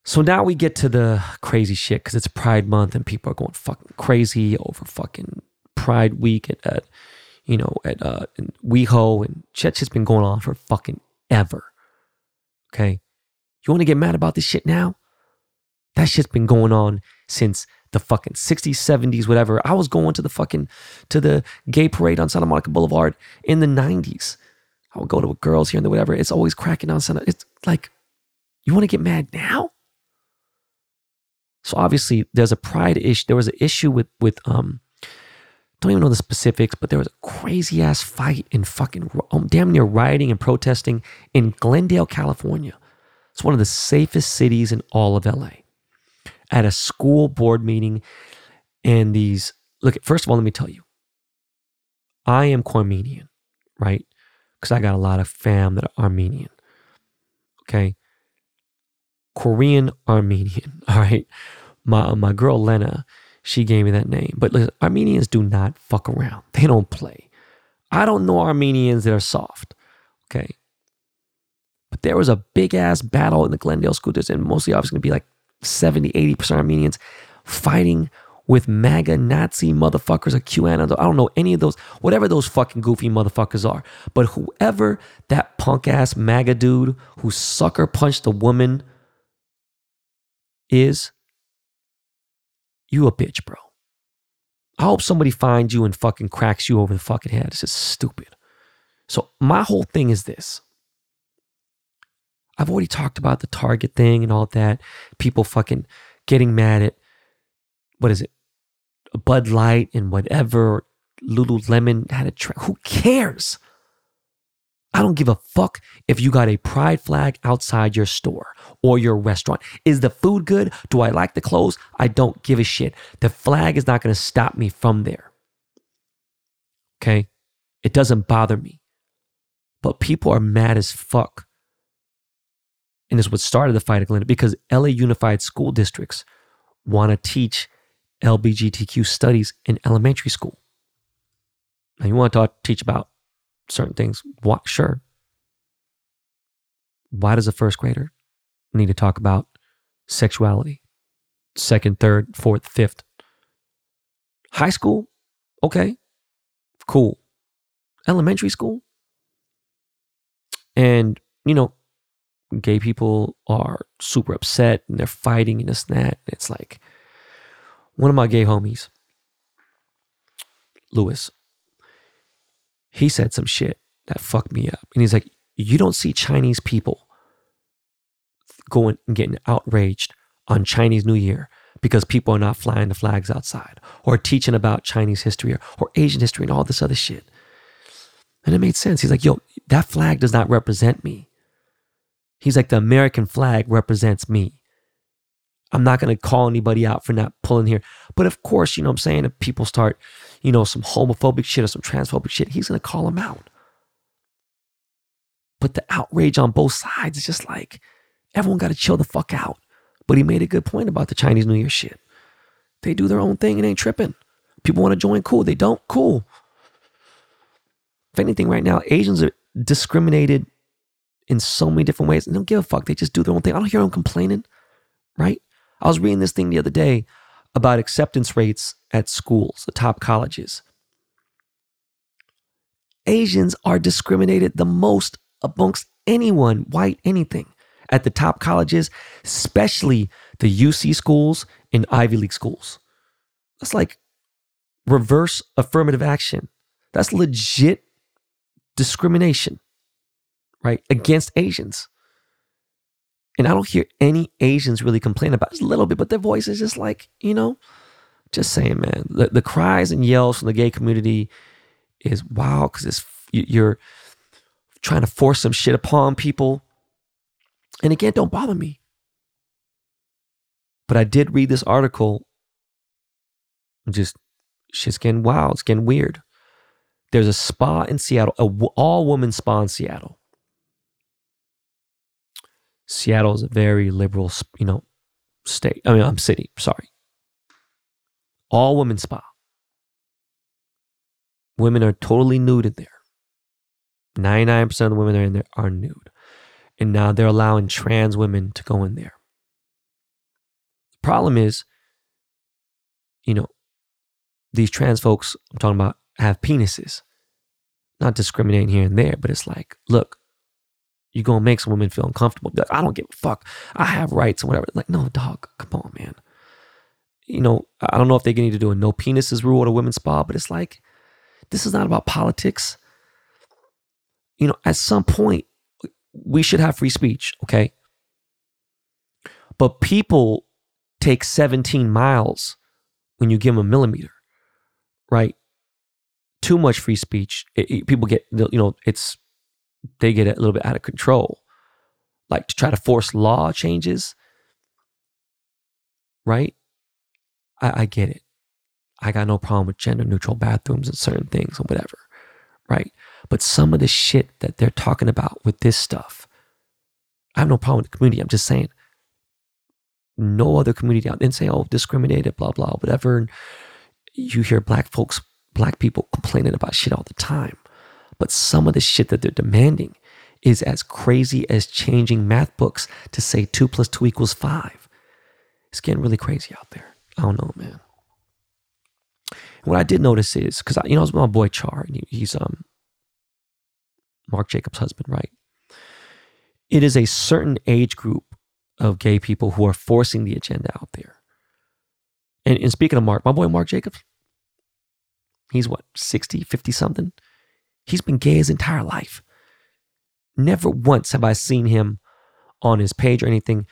So now we get to the crazy shit because it's Pride Month and people are going fucking crazy over fucking Pride Week at, at you know, at uh, WeHo, and shit's just been going on for fucking ever. Okay, you want to get mad about this shit now? That shit's been going on since the fucking 60s, 70s, whatever. I was going to the fucking to the gay parade on Santa Monica Boulevard in the 90s. I would go to girls here and the whatever. It's always cracking on Santa. It's like, you want to get mad now? So obviously, there's a pride issue. There was an issue with with um don't even know the specifics, but there was a crazy ass fight in fucking um, damn near rioting and protesting in Glendale, California. It's one of the safest cities in all of LA. At a school board meeting, and these look, first of all, let me tell you, I am Armenian, right? Because I got a lot of fam that are Armenian. Okay. Korean Armenian. All right. My my girl Lena, she gave me that name. But listen, Armenians do not fuck around. They don't play. I don't know Armenians that are soft. Okay. But there was a big ass battle in the Glendale school district, and mostly obviously going to be like 70, 80% Armenians fighting with MAGA Nazi motherfuckers or QAnon. I don't know any of those, whatever those fucking goofy motherfuckers are. But whoever that punk ass MAGA dude who sucker punched a woman is, you a bitch, bro. I hope somebody finds you and fucking cracks you over the fucking head. This is stupid. So my whole thing is this. I've already talked about the Target thing and all that. People fucking getting mad at what is it? Bud Light and whatever, Lululemon had a track. Who cares? I don't give a fuck if you got a pride flag outside your store or your restaurant. Is the food good? Do I like the clothes? I don't give a shit. The flag is not going to stop me from there. Okay? It doesn't bother me. But people are mad as fuck. And this is what started the fight at Glenn because LA Unified School Districts want to teach LBGTQ studies in elementary school. Now, you want to talk, teach about certain things? What? Sure. Why does a first grader need to talk about sexuality? Second, third, fourth, fifth. High school? Okay. Cool. Elementary school? And, you know, gay people are super upset and they're fighting and this and that. It's like one of my gay homies, Lewis, he said some shit that fucked me up. And he's like, You don't see Chinese people going and getting outraged on Chinese New Year because people are not flying the flags outside or teaching about Chinese history or, or Asian history and all this other shit. And it made sense. He's like, Yo, that flag does not represent me. He's like, The American flag represents me. I'm not going to call anybody out for not pulling here. But of course, you know what I'm saying? If people start, you know, some homophobic shit or some transphobic shit, he's going to call them out. But the outrage on both sides is just like, everyone got to chill the fuck out. But he made a good point about the Chinese New Year shit. They do their own thing and ain't tripping. People want to join, cool. They don't, cool. If anything, right now, Asians are discriminated in so many different ways. They don't give a fuck. They just do their own thing. I don't hear them complaining, right? I was reading this thing the other day about acceptance rates at schools, the top colleges. Asians are discriminated the most amongst anyone, white, anything, at the top colleges, especially the UC schools and Ivy League schools. That's like reverse affirmative action. That's legit discrimination, right? Against Asians. And I don't hear any Asians really complain about it. a little bit, but their voice is just like, you know, just saying, man. The, the cries and yells from the gay community is wow, because it's you're trying to force some shit upon people. And again, don't bother me. But I did read this article. Just shit's getting wild. It's getting weird. There's a spa in Seattle, a all woman spa in Seattle Seattle is a very liberal, you know, state. I mean, I'm city. Sorry. All women spa. Women are totally nude in there. 99% of the women that are in there are nude. And now they're allowing trans women to go in there. The problem is, you know, these trans folks I'm talking about have penises. Not discriminating here and there, but it's like, look, you're gonna make some women feel uncomfortable. Like, I don't give a fuck. I have rights and whatever. Like, no, dog, come on, man. You know, I don't know if they need to do a no penises rule at a women's spa, but it's like, this is not about politics. You know, at some point, we should have free speech, okay? But people take 17 miles when you give them a millimeter, right? Too much free speech. It, it, people get, you know, it's they get a little bit out of control. Like to try to force law changes, right? I, I get it. I got no problem with gender neutral bathrooms and certain things or whatever, right? But some of the shit that they're talking about with this stuff, I have no problem with the community. I'm just saying, no other community out there say, oh, discriminated, blah, blah, whatever. And you hear black folks, black people complaining about shit all the time. But some of the shit that they're demanding is as crazy as changing math books to say two plus two equals five. It's getting really crazy out there. I don't know, man. And what I did notice is because you know I was with my boy Char, and he's um Marc Jacobs' husband, right? It is a certain age group of gay people who are forcing the agenda out there. And, and speaking of Marc, my boy Marc Jacobs, he's what, 60, 50 something? He's been gay his entire life. Never once have I seen him on his page or anything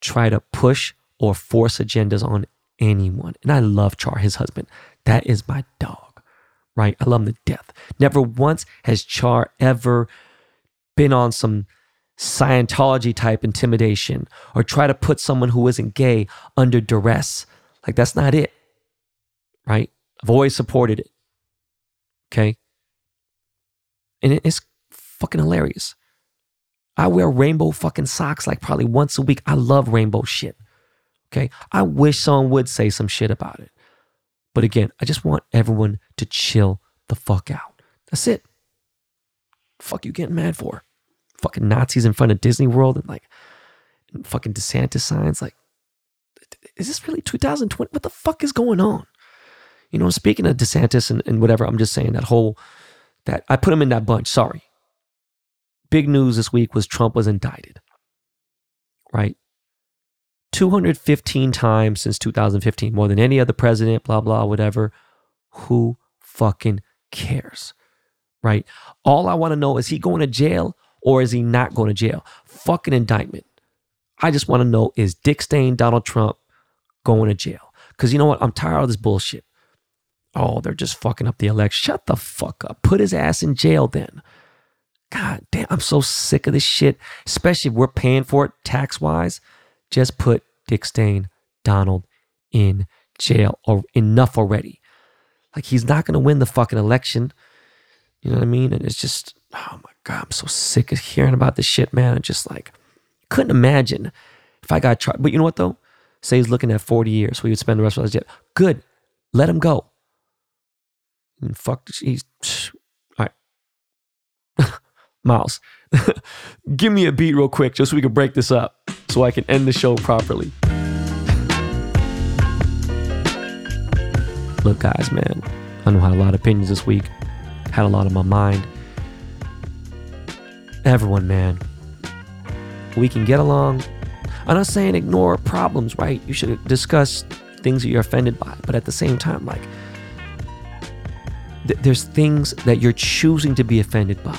try to push or force agendas on anyone. And I love Char, his husband. That is my dog, right? I love him to death. Never once has Char ever been on some Scientology type intimidation or try to put someone who isn't gay under duress. Like, that's not it, right? I've always supported it. Okay. And it's fucking hilarious. I wear rainbow fucking socks like probably once a week. I love rainbow shit. Okay. I wish someone would say some shit about it. But again, I just want everyone to chill the fuck out. That's it. Fuck you getting mad for? Fucking Nazis in front of Disney World and like and fucking DeSantis signs. Like, is this really 2020? What the fuck is going on? You know, speaking of DeSantis and, and whatever, I'm just saying that whole that I put him in that bunch. Sorry. Big news this week was Trump was indicted. Right? 215 times since 2015, more than any other president, blah, blah, whatever. Who fucking cares? Right? All I want to know is he going to jail or is he not going to jail? Fucking indictment. I just want to know is Dick Stain Donald Trump going to jail? Because you know what? I'm tired of this bullshit. Oh, they're just fucking up the election. Shut the fuck up. Put his ass in jail then. God damn, I'm so sick of this shit, especially if we're paying for it tax wise. Just put Dick Stain, Donald in jail or enough already. Like he's not going to win the fucking election. You know what I mean? And it's just, oh my God, I'm so sick of hearing about this shit, man. I just like couldn't imagine if I got charged. But you know what though? Say he's looking at 40 years, so he would spend the rest of his life. Good. Let him go. And fuck, he's, all right. Miles, give me a beat real quick just so we can break this up so I can end the show properly. Look, guys, man, I know I had a lot of opinions this week, had a lot on my mind. Everyone, man, we can get along. I'm not saying ignore problems, right? You should discuss things that you're offended by, but at the same time, like, th- there's things that you're choosing to be offended by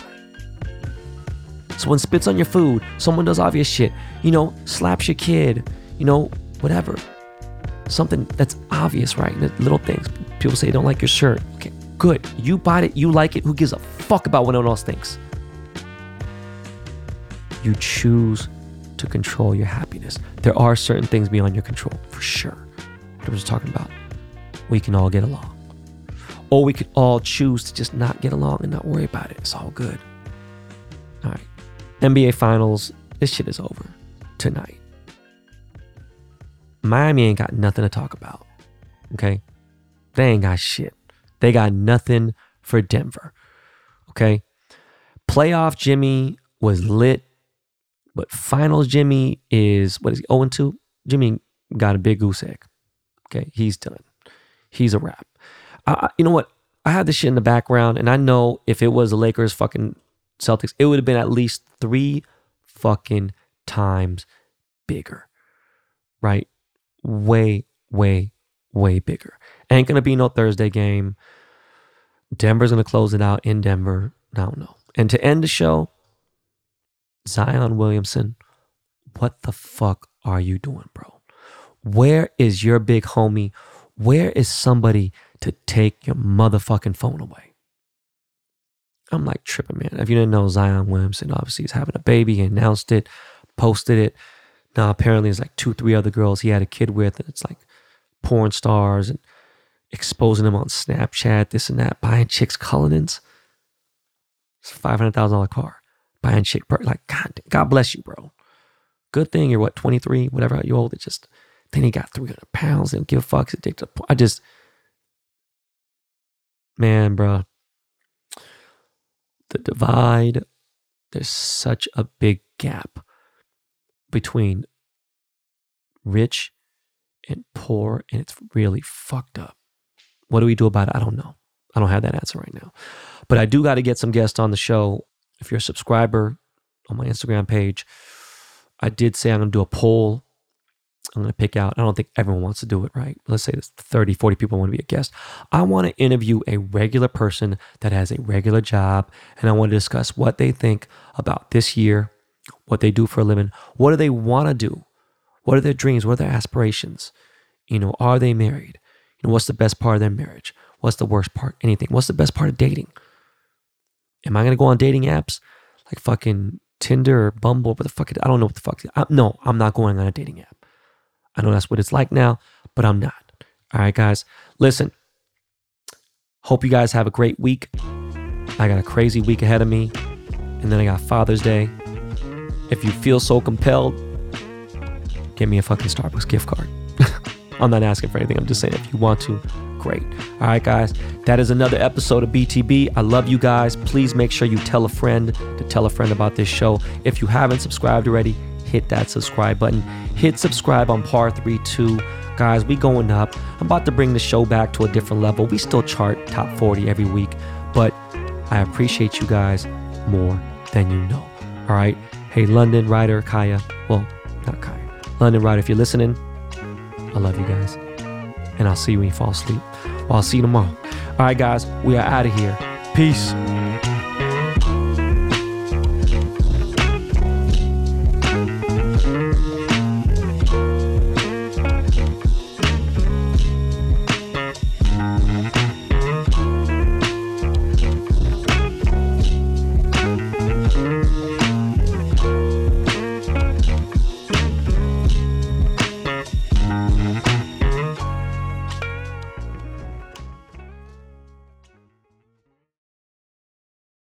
someone spits on your food, someone does obvious shit, you know, slaps your kid, you know, whatever. Something that's obvious, right? Little things. People say they don't like your shirt. Okay, good. You bought it, you like it. Who gives a fuck about what anyone else thinks? You choose to control your happiness. There are certain things beyond your control, for sure. I was talking about. We can all get along. Or we could all choose to just not get along and not worry about it. It's all good. All right. NBA Finals, this shit is over tonight. Miami ain't got nothing to talk about. Okay? They ain't got shit. They got nothing for Denver. Okay? Playoff Jimmy was lit, but finals Jimmy is, what is he, 0 2? Jimmy got a big goose egg. Okay? He's done. He's a wrap. I, you know what? I had this shit in the background, and I know if it was the Lakers fucking Celtics, it would have been at least three fucking times bigger, right? Way, way, way bigger. Ain't gonna be no Thursday game. Denver's gonna close it out in Denver. I don't know. And to end the show, Zion Williamson, what the fuck are you doing, bro? Where is your big homie? Where is somebody to take your motherfucking phone away? I'm like tripping, man. If you didn't know, Zion Williamson obviously is having a baby. He announced it, posted it. Now apparently it's like two, three other girls he had a kid with, and it's like porn stars and exposing them on Snapchat, this and that, buying chicks Cullinans. It's five hundred thousand dollar car, buying chick like God, God bless you, bro. Good thing you're what 23, whatever you old. It just then he got 300 pounds and give a fucks addicted. I just, man, bro, the divide, there's such a big gap between rich and poor, and it's really fucked up. What do we do about it? I don't know. I don't have that answer right now. But I do got to get some guests on the show. If you're a subscriber on my Instagram page, I did say I'm going to do a poll I'm going to pick out, I don't think everyone wants to do it, right? Let's say there's 30, 40 people want to be a guest. I want to interview a regular person that has a regular job, and I want to discuss what they think about this year, what they do for a living, what do they want to do, what are their dreams, what are their aspirations, you know, are they married, you know, what's the best part of their marriage, What's the worst part? Anything. What's the best part of dating? Am I gonna go on dating apps like fucking Tinder or Bumble? What the fuck? I don't know what the fuck. I, no, I'm not going on a dating app. I know that's what it's like now, but I'm not. All right, guys. Listen. Hope you guys have a great week. I got a crazy week ahead of me, and then I got Father's Day. If you feel so compelled, give me a fucking Starbucks gift card. I'm not asking for anything. I'm just saying if you want to, great. All right, guys. That is another episode of BTB. I love you guys. Please make sure you tell a friend to tell a friend about this show. If you haven't subscribed already, hit that subscribe button. Hit subscribe on par 3 2. Guys, we going up. I'm about to bring the show back to a different level. We still chart top 40 every week, but I appreciate you guys more than you know. All right. Hey, London Rider, Kaia. Well, not Kaia. London Rider, if you're listening, I love you guys. And I'll see you when you fall asleep. Well, I'll see you tomorrow. All right, guys, we are out of here. Peace.